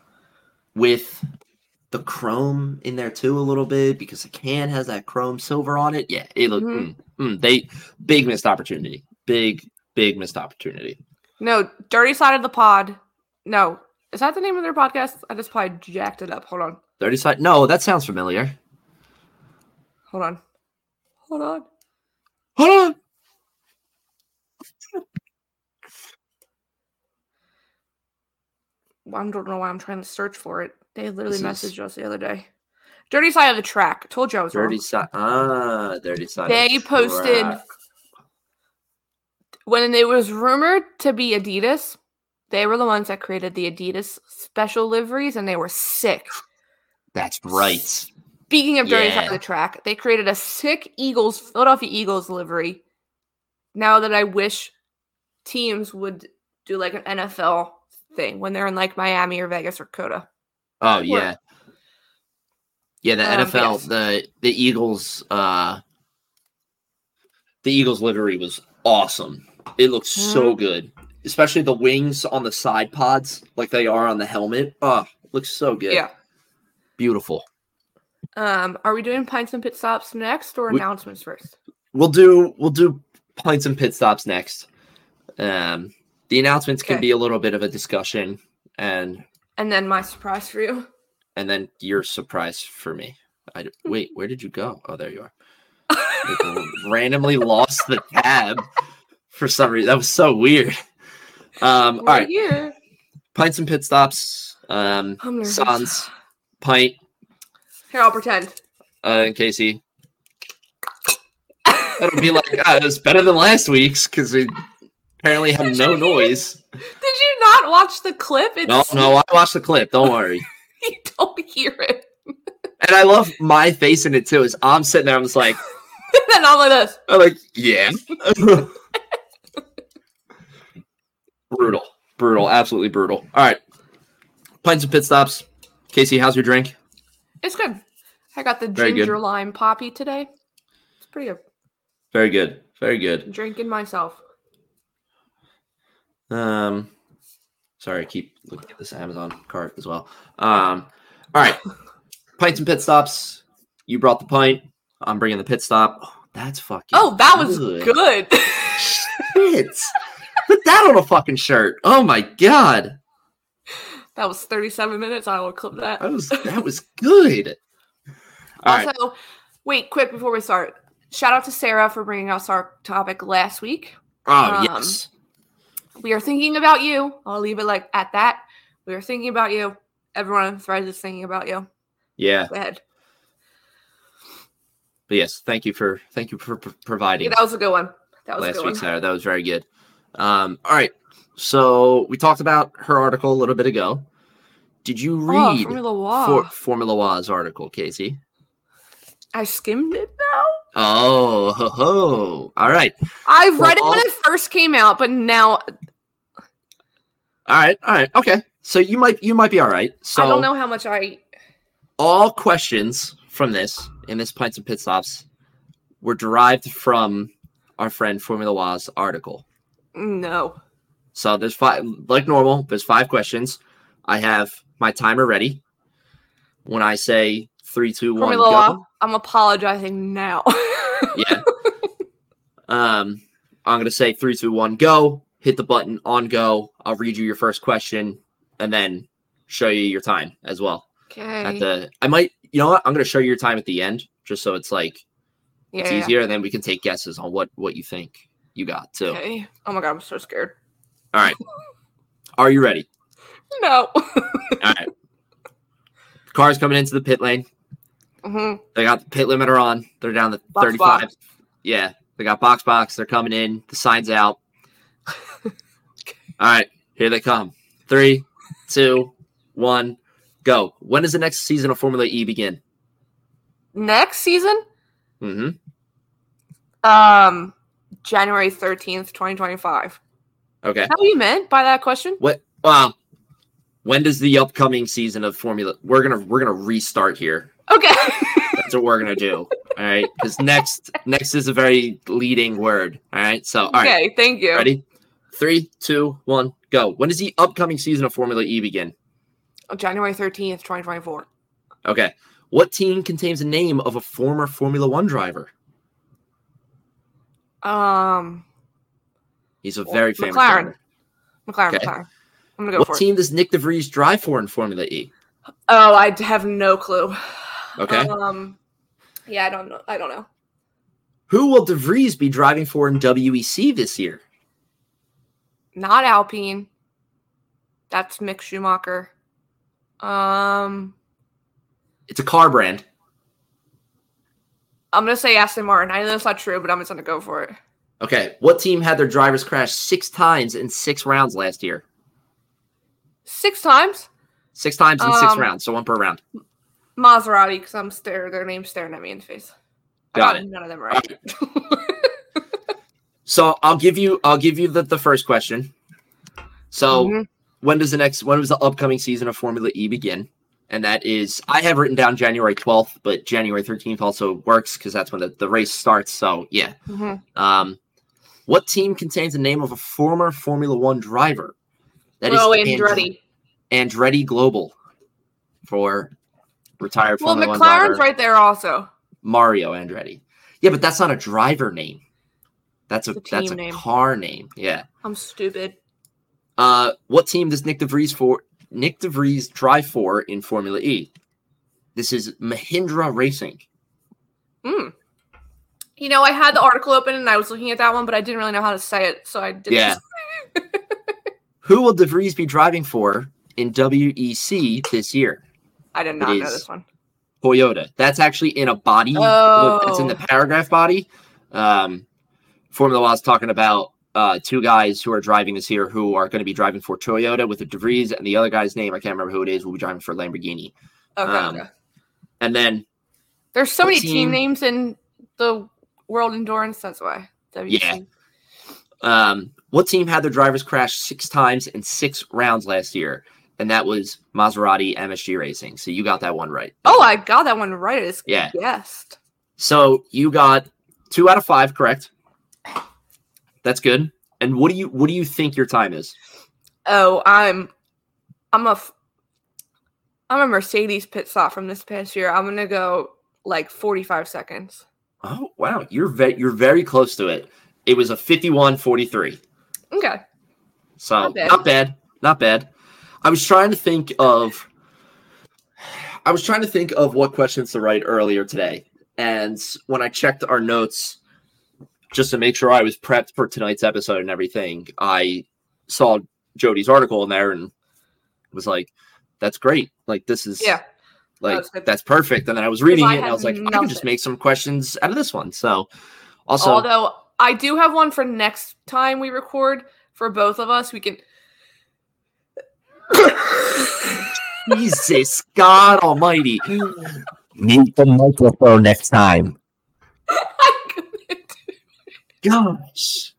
with the chrome in there too a little bit because the can has that chrome silver on it. Yeah, it looked Mhm. mm, mm, they big missed opportunity. Big big missed opportunity. no, dirty side of the pod. No, is that the name of their podcast? I just probably jacked it up. Hold on, Thirty side. No, that sounds familiar. hold on, hold on. Hold on. I don't know why I'm trying to search for it. They literally This is- messaged us the other day. Dirty side of the track. Told you I was Dirty wrong. side. Ah, dirty side. They the posted. When it was rumored to be Adidas. They were the ones that created the Adidas special liveries, and they were sick. That's right. Speaking of dirty side Yeah. of the track, they created a sick Eagles, Philadelphia Eagles livery. Now that I wish teams would do like an NFL thing when they're in like Miami or Vegas or COTA. Oh yeah. Yeah, the Um, NFL, yes. the the Eagles, uh the Eagles livery was awesome. It looks so good, especially the wings on the side pods, like they are on the helmet. Oh, looks so good. Yeah. beautiful. Um, are we doing pints and pit stops next or We- announcements first? We'll do we'll do pints and pit stops next. Um, the announcements can be a little bit of a discussion, and And then my surprise for you. and then your surprise for me. I wait, where did you go? Oh, there you are. Randomly lost the tab for some reason. That was so weird. Um, all right here. pints and pit stops. Um, I'm. Sans pint. Here, I'll pretend. Uh, Casey. That'll be like ah, it was better than last week's because we apparently had no noise. Did you not watch the clip? It's, No, no, I watched the clip. Don't worry. You don't hear it. And I love my face in it too. Is I'm sitting there, I'm just like, and I'm like this. I'm like, yeah. brutal, brutal, absolutely brutal. All right, pints and pit stops. Casey, how's your drink? It's good. I got the Very good. ginger lime poppy today. It's pretty good. Very good, very good. Drinking myself. Um, sorry, I keep looking at this Amazon cart as well. Um, all right, pints and pit stops. You brought the pint. I'm bringing the pit stop. Oh, that's fucking. Oh, that was good. Shit. Put that on a fucking shirt. Oh my god, that was 37 minutes. I will clip that. that was that was good. All right. also, wait, quick before we start. Shout out to Sarah for bringing us our topic last week. Oh um, yes. We are thinking about you. I'll leave it like at that. We are thinking about you. Everyone on Threads is thinking about you. Yeah. Go ahead. But yes, thank you for thank you for pr- providing Yeah, that was a good one. That was a last week, one. Sarah. That was very good. Um, all right. So we talked about her article a little bit ago. Did you Oh, read Formula One. For, Formula One's article, Casey? I skimmed it now. Oh, ho, ho. all right, I've read it when it first came out, but now all right, all right. Okay, so you might you might be all right. So I don't know how much I. all questions from this in this pints and pit stops were derived from our friend Formula One's article. No. So there's five, like normal. There's five questions. I have my timer ready. When I say three, two, one, go. I'm apologizing now. Yeah. um, I'm gonna say three, two, one, go. Hit the button on go. I'll read you your first question and then show you your time as well. Okay. At the, I might, you know what? I'm gonna show you your time at the end, just so it's like Yeah. it's yeah, easier, and then we can take guesses on what what you think you got too. Okay. Oh my god, I'm so scared. All right. Are you ready? No. All right. Cars coming into the pit lane. hmm They got the pit limiter on. They're down to Box, 35. box. Yeah. They got box box. They're coming in. The sign's out. All right. Here they come. Three, two, one, go. When does the next season of Formula E begin? Next season, Mm-hmm. um, January 13th, 2025. Okay. How you meant by that question? What? Well, When does the upcoming season of Formula? We're gonna we're gonna restart here. Okay. That's what we're gonna do. All right, because next next is a very leading word. All right, so all right, okay. Thank you. ready? Three, two, one, go. When does the upcoming season of Formula E begin? Oh, January thirteenth, twenty twenty four. Okay, what team contains the name of a former Formula One driver? Um, He's a very famous McLaren. driver. McLaren. Okay. McLaren. I'm gonna go What for team does Nyck de Vries drive for in Formula E? Oh, I have no clue. Okay. Um, yeah, I don't know. I don't know. Who will de Vries be driving for in WEC this year? Not Alpine. That's Mick Schumacher. Um, It's a car brand. I'm gonna say Aston Martin. I know that's not true, but I'm just gonna go for it. Okay. What team had their drivers crash six times in six rounds last year? Six times. Six times in six Um, rounds, so one per round. Maserati, because I'm staring. Their name staring at me in the face. Got I it. None of them right. So I'll give you I'll give you the, the first question. So Mhm. when does the next when does the upcoming season of Formula E begin? And that is I have written down January 12th, but January 13th also works because that's when the, the race starts. So yeah. Mhm. Um what team contains the name of a former Formula One driver? That is Oh, Andre- Andretti. Andretti Global for retired Well, Formula One McLaren's driver right there also. Mario Andretti. Yeah, but that's not a driver name. That's a a that's a name. car name. Yeah. I'm stupid. Uh, what team does Nyck de Vries for Nyck de Vries drive for in Formula E? This is Mahindra Racing. Mm. You know, I had the article open and I was looking at that one, but I didn't really know how to say it, so I didn't. Yeah. Who will de Vries be driving for in WEC this year? I did not know this one. Toyota. That's actually in a body. Oh. That's in the paragraph body. Um, Formula One is talking about uh, two guys who are driving this year who are going to be driving for Toyota with the de Vries, and the other guy's name I can't remember who it is. Will be driving for Lamborghini. Okay. Um. And then There's so many team team- names in the World Endurance. That's why. WC. Yeah. Um, what team had their drivers crash six times in six rounds last year? And that was Maserati MSG Racing. So you got that one right. Oh, I got that one right. It's Yeah. guessed. So you got two out of five correct. That's good. And what do you what do you think your time is? Oh, I'm, I'm a, f- I'm a Mercedes pit stop from this past year. I'm gonna go like 45 seconds. Oh wow, you're very you're very close to it. It was a 51-43. Okay. So Not bad. not bad. Not bad. I was trying to think of I was trying to think of what questions to write earlier today. And when I checked our notes just to make sure I was prepped for tonight's episode and everything, I saw Jody's article in there and was like, that's great. Like this is Yeah. like That's that's perfect. And then I was reading I it and I was like, I can just make some questions out of this one. So also Although I do have one for next time we record for both of us. We can. Jesus God Almighty. Mute the microphone next time. I couldn't do- Gosh.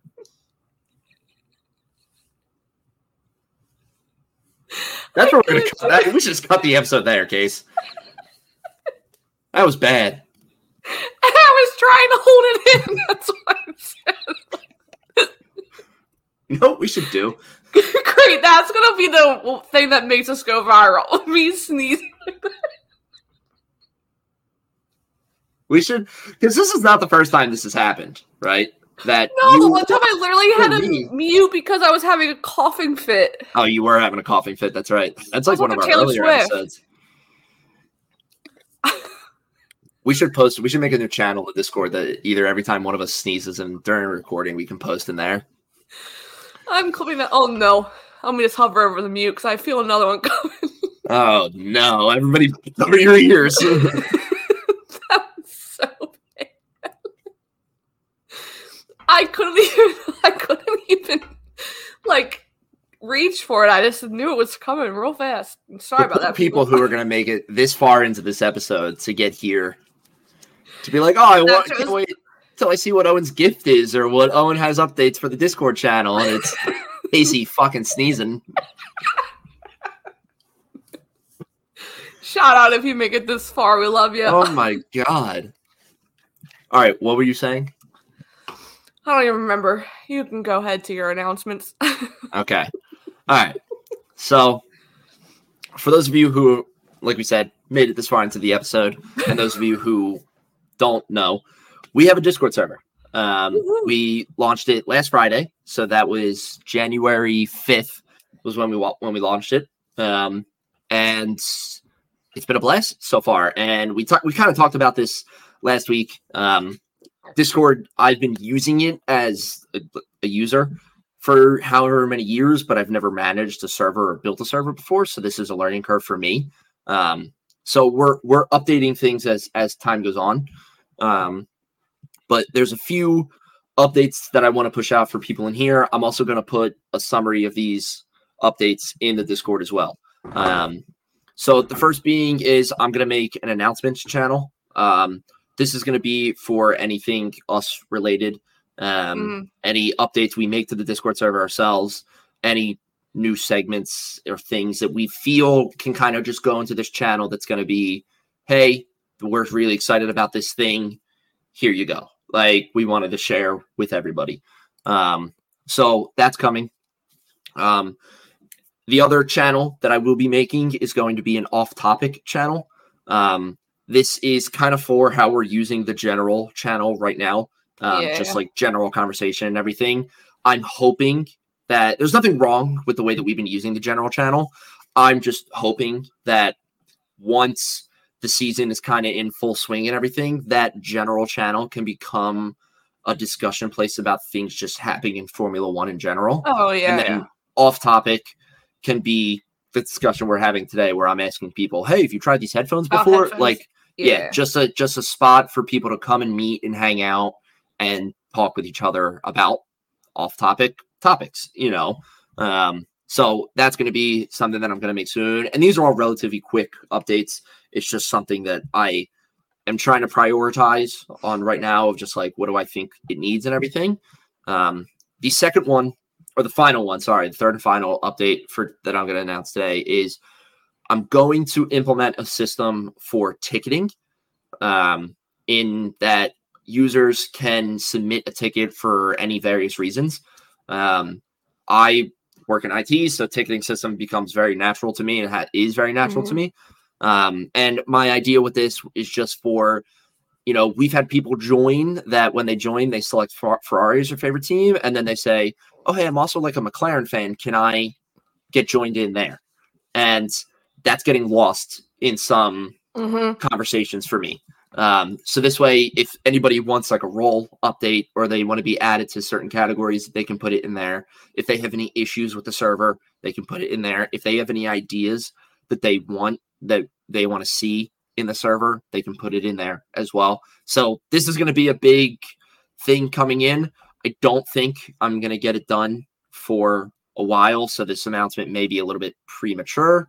That's where we're gonna cut that. We should just cut the episode there, Case. That was bad. I was trying to hold it in. That's what I said. You know what we should do? Great. That's gonna be the thing that makes us go viral. Me sneezing. We should because this is not the first time this has happened, right? That No, the one time I literally had me. to mute because I was having a coughing fit. Oh, you were having a coughing fit. That's right. That's like one of our Taylor earlier Swift. episodes. We should post. We should make a new channel in Discord that either every time one of us sneezes and during recording we can post in there. I'm clipping that. Oh no. I'm gonna just hover over the mute because I feel another one coming. Oh no! Everybody, cover your ears. that was so bad. I couldn't even. I couldn't even like reach for it. I just knew it was coming real fast. I'm sorry about that. people who are going to make it this far into this episode to get here to be like, oh, I want, can't wait till I see what Owen's gift is or what Owen has updates for the Discord channel, and it's Casey fucking sneezing. Shout out if you make it this far. We love you. Oh my god. All right, what were you saying? I don't even remember. You can go ahead to your announcements. Okay. All right. So, for those of you who, like we said, made it this far into the episode, and those of you who don't know, we have a Discord server. Um, Woohoo. we launched it last Friday, so that was January fifth was when we when we launched it, um, and it's been a blast so far. And we talked, we kind of talked about this last week. Um, Discord, I've been using it as a, a user for however many years, but I've never managed a server or built a server before. So this is a learning curve for me. Um, so we're we're updating things as as time goes on. Um, but there's a few updates that I want to push out for people in here. I'm also going to put a summary of these updates in the Discord as well. Um, so the first being is I'm going to make an announcements channel. Um, this is going to be for anything us related. Um, Mhm. any updates we make to the Discord server ourselves, any new segments or things that we feel can kind of just go into this channel that's going to be, hey, we're really excited about this thing. Here you go. Like we wanted to share with everybody. Um, so that's coming. Um, the other channel that I will be making is going to be an off topic channel. Um, this is kind of for how we're using the general channel right now um, Yeah. just like general conversation and everything. I'm hoping that there's nothing wrong with the way that we've been using the general channel. I'm just hoping that once the season is kind of in full swing and everything, that general channel can become a discussion place about things just happening in Formula One in general. Oh yeah. and then yeah. off topic can be the discussion we're having today, where I'm asking people, "Hey, have you tried these headphones About before?" headphones? Like, yeah. just a just a spot for people to come and meet and hang out and talk with each other about off topic topics you know? Um so that's going to be something that i'm going to make soon. And these are all relatively quick updates. It's just something that i am trying to prioritize on right now of just like what do i think it needs and everything. Um the second one or the final one sorry the third and final update for that i'm going to announce today is i'm going to implement a system for ticketing um, in that users can submit a ticket for any various reasons. Um, I work in IT, so ticketing system becomes very natural to me and ha- is very natural to Mhm. me. Um, and my idea with this is just for, you know, we've had people join that when they join, they select Fer- Ferrari as their favorite team, and then they say, "Oh, hey, I'm also like a McLaren fan. Can I get joined in there?" And that's getting lost in some hmm conversations for me. Um, so this way, if anybody wants like a role update or they want to be added to certain categories, they can put it in there. If they have any issues with the server, they can put it in there. If they have any ideas that they want that they want to see in the server, they can put it in there as well. So this is going to be a big thing coming in. I don't think I'm going to get it done for a while, so this announcement may be a little bit premature,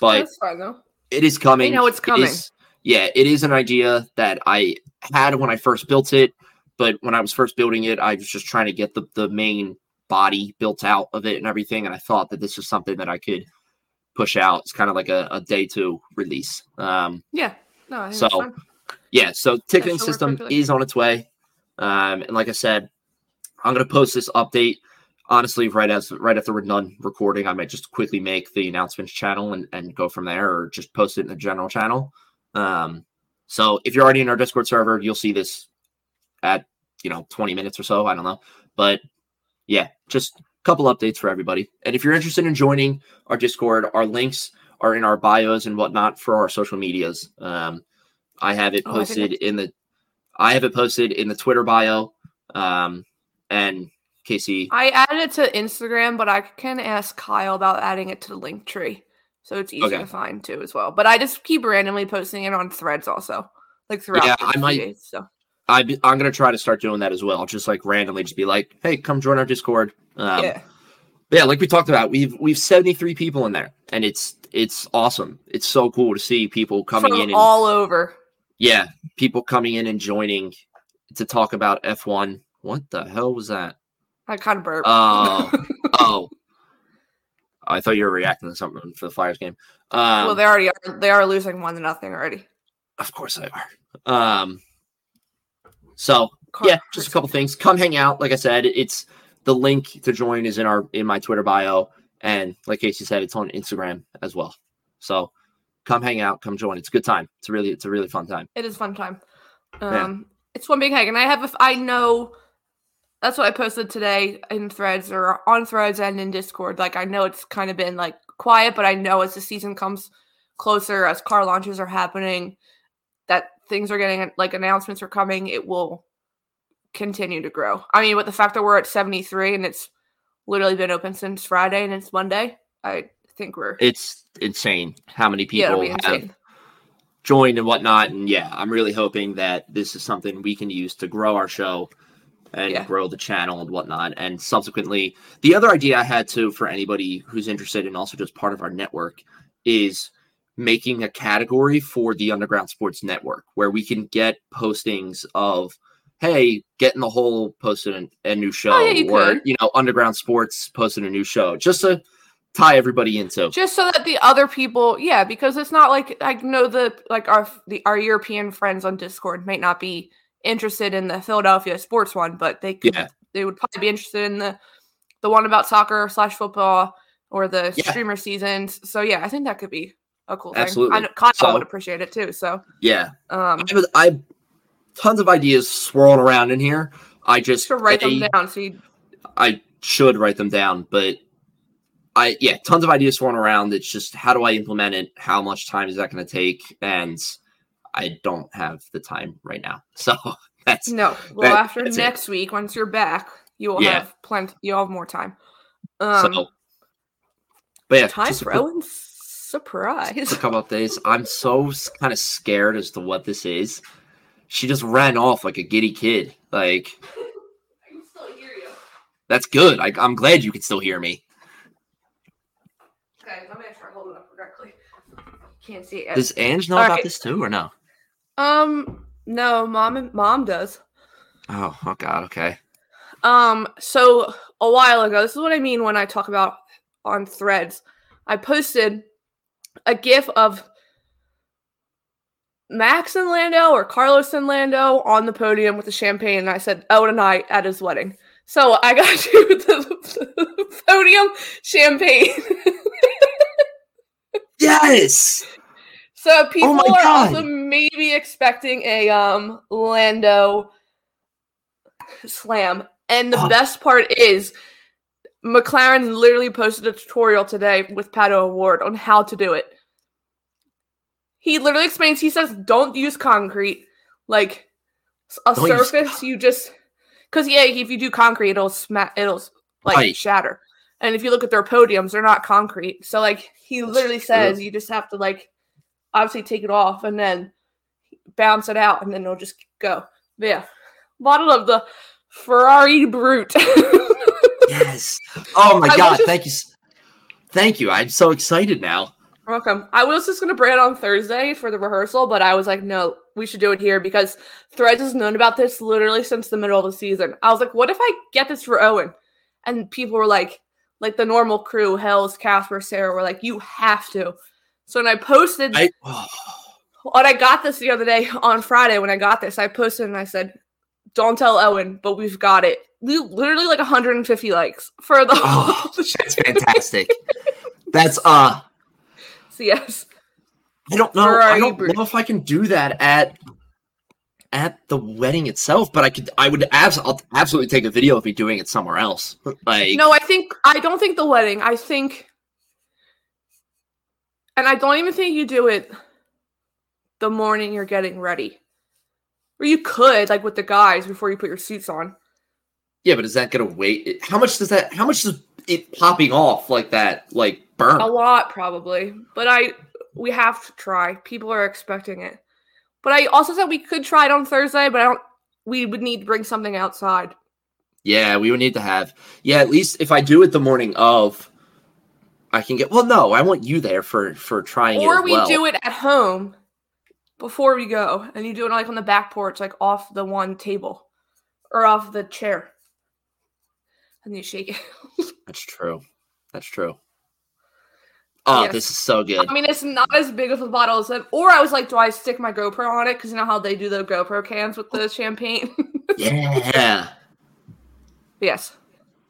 but That's fine though. it is coming. I know it's coming. is- yeah, it is an idea that I had when I first built it, but when I was first building it, I was just trying to get the, the main body built out of it and everything. And I thought that this was something that I could push out. It's kind of like a, a day two release. Um, Yeah. No, So, yeah, so ticketing system is on its way. Um, and like I said, I'm gonna post this update. Honestly, right as right after we're done recording, I might just quickly make the announcements channel and, and go from there, or just post it in the general channel. Um, so if you're already in our Discord server, you'll see this at you know 20 minutes or so. I don't know, but yeah, just a couple updates for everybody. And if you're interested in joining our Discord, our links are in our bios and whatnot for our social medias. Um, I have it Oh, posted in the I have it posted in the Twitter bio. Um, and Casey, I added it to Instagram, but I can ask Kyle about adding it to the link tree. So it's easy Okay. to find too as well. But I just keep randomly posting it on threads also. Like throughout Yeah, I might- days, so I, I'm gonna try to start doing that as well. Just like randomly, just be like, "Hey, come join our Discord." Um, yeah. Yeah, like we talked about, we've we've 73 people in there, and it's it's awesome. It's so cool to see people coming From in and all over. yeah, people coming in and joining to talk about F1. What the hell was that? I kind of burped. Oh, oh. I thought you were reacting to something for the Flyers game. Um, well, they already are. They are losing one to nothing already. of course they are. Um, so yeah, just a couple things. Come hang out. Like I said, it's the link to join is in our in my Twitter bio, and like Casey said, it's on Instagram as well. So come hang out, come join. It's a good time. It's a really it's a really fun time. It is fun time. Yeah. Um, it's one big hang, and I have. A, I know. That's what I posted today in Threads or on Threads and in Discord. Like I know it's kind of been like quiet, but I know as the season comes closer, as car launches are happening, that things are getting like announcements are coming. It will continue to grow. I mean, with the fact that we're at seventy three and it's literally been open since Friday and it's Monday, I think we're It's insane how many people be have joined and whatnot. And yeah, I'm really hoping that this is something we can use to grow our show and Yeah. grow the channel and whatnot. And subsequently, the other idea I had too for anybody who's interested and also just part of our network is making a category for the Underground Sports Network where we can get postings of, hey, getting the whole posted a, a new show, Oh, yeah, you or could. you know, Underground Sports posted a new show, just to tie everybody into. just so that the other people yeah because it's not like i know the like our the our european friends on discord might not be interested in the philadelphia sports one but they could Yeah. they would probably be interested in the the one about soccer slash football or the Yeah. streamer seasons so yeah i think that could be a cool thing Absolutely. i kyle So- would appreciate it too so Yeah, um I, was, I tons of ideas swirling around in here. I just to write them down so you I should write them down, but I yeah, tons of ideas swirling around. It's just how do I implement it? How much time is that going to take? And I don't have the time right now. So that's no well that- after that's it. next week once you're back you'll Yeah. have plenty you'll have more time um so. But yeah, time just for quick- Owen's surprise. just a couple updates. I'm so kind of scared as to what this is. She just ran off like a giddy kid. Like I can still hear you. that's good. I, I'm glad you can still hear me. Okay, let me try to hold it up correctly. Can't see it. Does Ange know All about right. this too, or no? Um, no, mom and mom does. Oh, oh God. Okay. Um, so a while ago, this is what I mean when I talk about on threads. I posted a gif of Max and Lando or Carlos and Lando on the podium with the champagne, and I said "Oh, tonight at his wedding. So I got you the, the podium champagne. Yes. So people Oh are God. also maybe expecting a um Lando slam. And the Oh. best part is McLaren literally posted a tutorial today with Pato O'Ward on how to do it. He literally explains, he says, don't use concrete. Like a Don't use surface, you just because yeah, if you do concrete, it'll smack it'll like Right. shatter. And if you look at their podiums, they're not concrete. So like he That's literally true. says you just have to like obviously take it off and then bounce it out and then it'll just go. But yeah. Bottle of the Ferrari Brut. Yes. Oh my I God. just- Thank you. Thank you. I'm so excited now. Welcome. I was just gonna bring it on Thursday for the rehearsal, but I was like, no, we should do it here because Threads has known about this literally since the middle of the season. I was like, what if I get this for Owen? And people were like, like the normal crew, Hells, Casper, Sarah, were like, you have to. So when I posted I. Oh, when I got this the other day on Friday, when I got this, I posted and I said, "Don't tell Owen, but we've got it." Li- Literally like 150 likes for the Oh, that's fantastic. That's uh. so yes. I don't know. I don't know if I can do that at at the wedding itself, but I could. I would abs- I'll absolutely take a video of me doing it somewhere else. Like No, I think I don't think the wedding. I think, and I don't even think you do it the morning you're getting ready. Or you could like with the guys before you put your suits on. Yeah, but is that gonna wait? How much does that? How much does it popping off like that like burn? A lot probably, but I we have to try. People are expecting it. But I also said we could try it on Thursday, but I don't. We would need to bring something outside. Yeah, we would need to have. Yeah, at least if I do it the morning of, I can get. Well, no, I want you there for for trying it. Or we well. do it at home before we go, and you do it like on the back porch, like off the one table or off the chair, and you shake it. That's true. That's true. Oh, Yes. this is so good. I mean, it's not as big of a bottle as. Or I was like, do I stick my GoPro on it? Because you know how they do the GoPro cans with the oh. champagne. yeah. yes.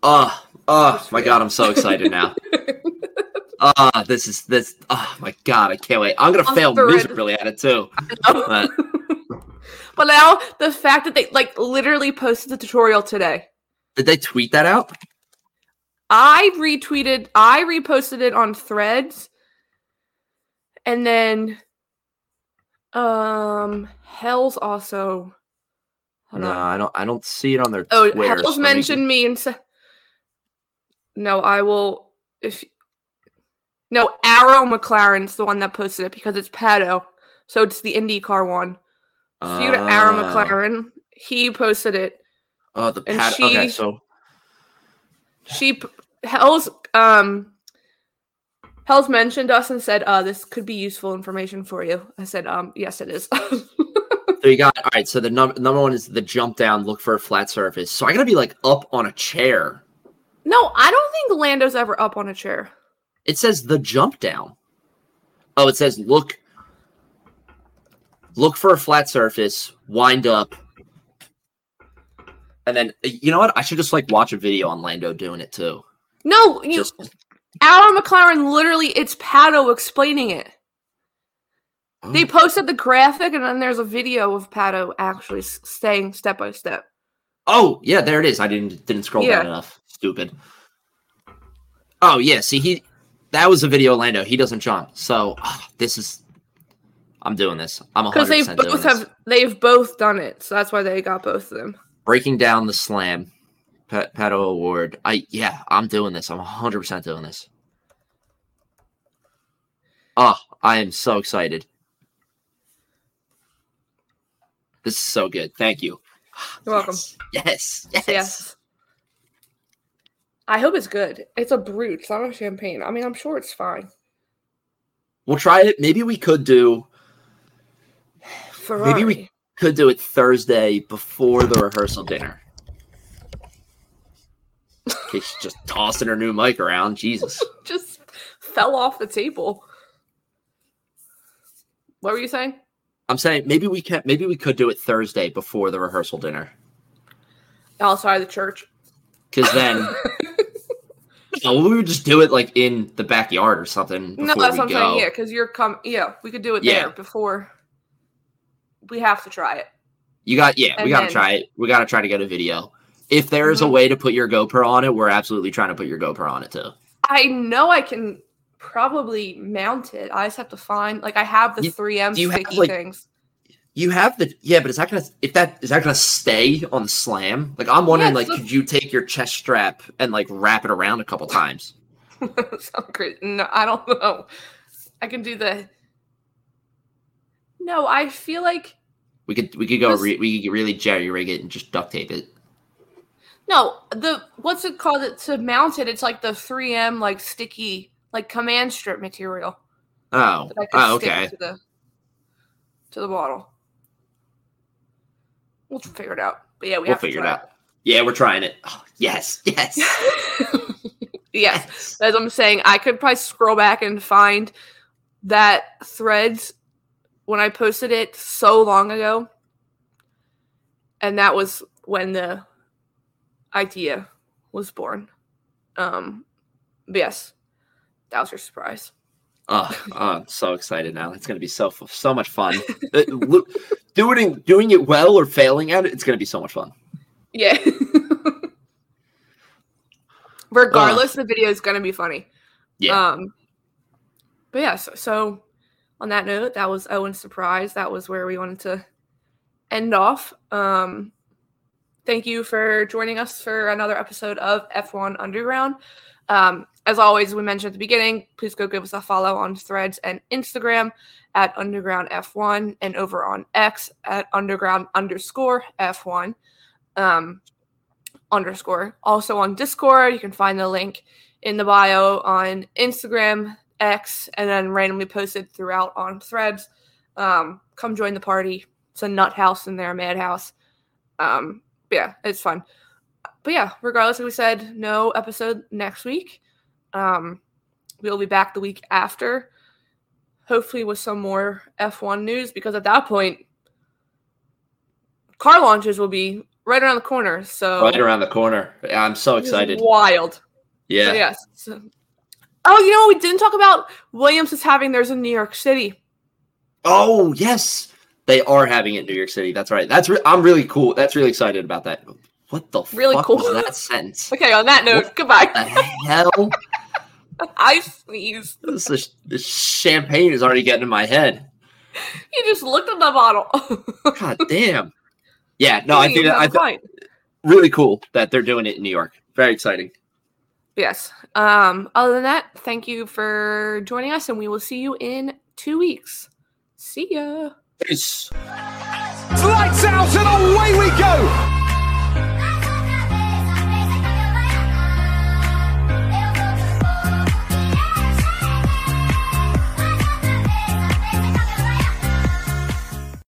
Oh, oh my god. I'm so excited now. Ah, this is this. Oh my god, I can't wait. I'm gonna I'm fail thrilled. miserably at it too. But but now the fact that they like literally posted the tutorial today. did they tweet that out? I retweeted, I reposted it on threads. And then um Hell's also No, on. I don't. I don't see it on their. Oh, Twitter, Hell's maybe- mentioned me and said No, I will if No, Arrow McLaren's the one that posted it because it's Pato. So it's the IndyCar one. So you to Arrow Ah. McLaren. He posted it. Oh, the and pad. okay, so she Hell's um Hell's mentioned us and said, uh, this could be useful information for you. I said, um, yes, it is. So you got all right. So the number number one is the jump down, look for a flat surface. So I gotta be like up on a chair. no, I don't think Lando's ever up on a chair. It says the jump down. Oh, it says look. Look for a flat surface, wind up, and then you know what? I should just like watch a video on Lando doing it too. No, you Just Arrow McLaren literally it's Pato explaining it. Oh. They posted the graphic and then there's a video of Pato actually s- staying step by step. Oh, yeah, there it is. I didn't didn't scroll Yeah. down enough. Stupid. Oh yeah, see he that was a video Lando. He doesn't jump. So ah, this is I'm doing this. I'm 100% Because they've doing both this. have they've both done it. So that's why they got both of them. breaking down the slam. Pato O'Ward. I yeah, I'm doing this. I'm 100% doing this. Oh, I am so excited. This is so good. Thank you. You're welcome. Yes. Yes. Yes. I hope it's good. It's a brute. It's not a champagne. I mean, I'm sure it's fine. We'll try it. Maybe we could do Ferrari. Maybe we- could do it Thursday before the rehearsal dinner. Okay, she's just tossing her new mic around. Jesus. just fell off the table. What were you saying? I'm saying maybe we can maybe we could do it Thursday before the rehearsal dinner. Outside the church. Because then no, we would just do it like in the backyard or something. No, that's what I'm saying. Yeah, because you're com. Yeah, we could do it Yeah. there before. We have to try it. You got yeah, we gotta then- try it. We gotta try to get a video. If there is a Mhm. way to put your GoPro on it, we're absolutely trying to put your GoPro on it too. I know I can probably mount it. I just have to find like I have the You- 3M do you have, sticky like- things. You have the yeah, but is that gonna if that is that gonna stay on the slam? Like I'm wondering, Yeah, like, it's could you take your chest strap and like wrap it around a couple times? Sound great. No, I don't know. I can do the. No, I feel like We could we could go re- we could really jerry rig it and just duct tape it. no the what's it called? It to mount it. It's like the 3M like sticky like command strip material Oh, that I can oh okay. to the to the bottle. We'll figure it out. But yeah, we to figure it out. Yeah, we're trying it. Oh, yes, yes, yes. As I'm saying, I could probably scroll back and find that threads when I posted it so long ago. And that was when the idea was born. Um but yes. That was your surprise. Oh, oh, I'm so excited now. It's gonna be so so much fun. Uh, doing doing it well or failing at it, it's gonna be so much fun. Yeah. Regardless, the video is gonna be funny. Yeah. Um, but yeah, so, so on that note, that was Owen's surprise. That was where we wanted to end off. Um, thank you for joining us for another episode of F1 Underground. Um, as always, we mentioned at the beginning, please go give us a follow on Threads and Instagram at Underground F1 and over on X at Underground underscore F1 um, underscore. Also on Discord, you can find the link in the bio on Instagram, X, and then randomly posted throughout on threads. Um, come join the party. It's a nut house in there, madhouse. Um, yeah, it's fun. But yeah, regardless, like we said, no episode next week. Um, we'll be back the week after, hopefully with some more F1 news because at that point, car launches will be right around the corner. So Right around the corner. I'm so excited. wild. Yeah. So yes. So- oh, you know we didn't talk about Williams is having theirs in New York City. Oh yes, they are having it in New York City. That's right. That's re- I'm really cool. That's really excited about that. What the Really cool. that sentence? Okay, on that note, What goodbye. hell? I sneeze. This, is, this champagne is already getting in my head. You just looked at the bottle. God damn. Yeah, no, I think have I a th- really cool that they're doing it in New York. Very exciting. Yes. Um, other than that, thank you for joining us, and we will see you in two weeks. See ya. Peace. Lights out and away we go.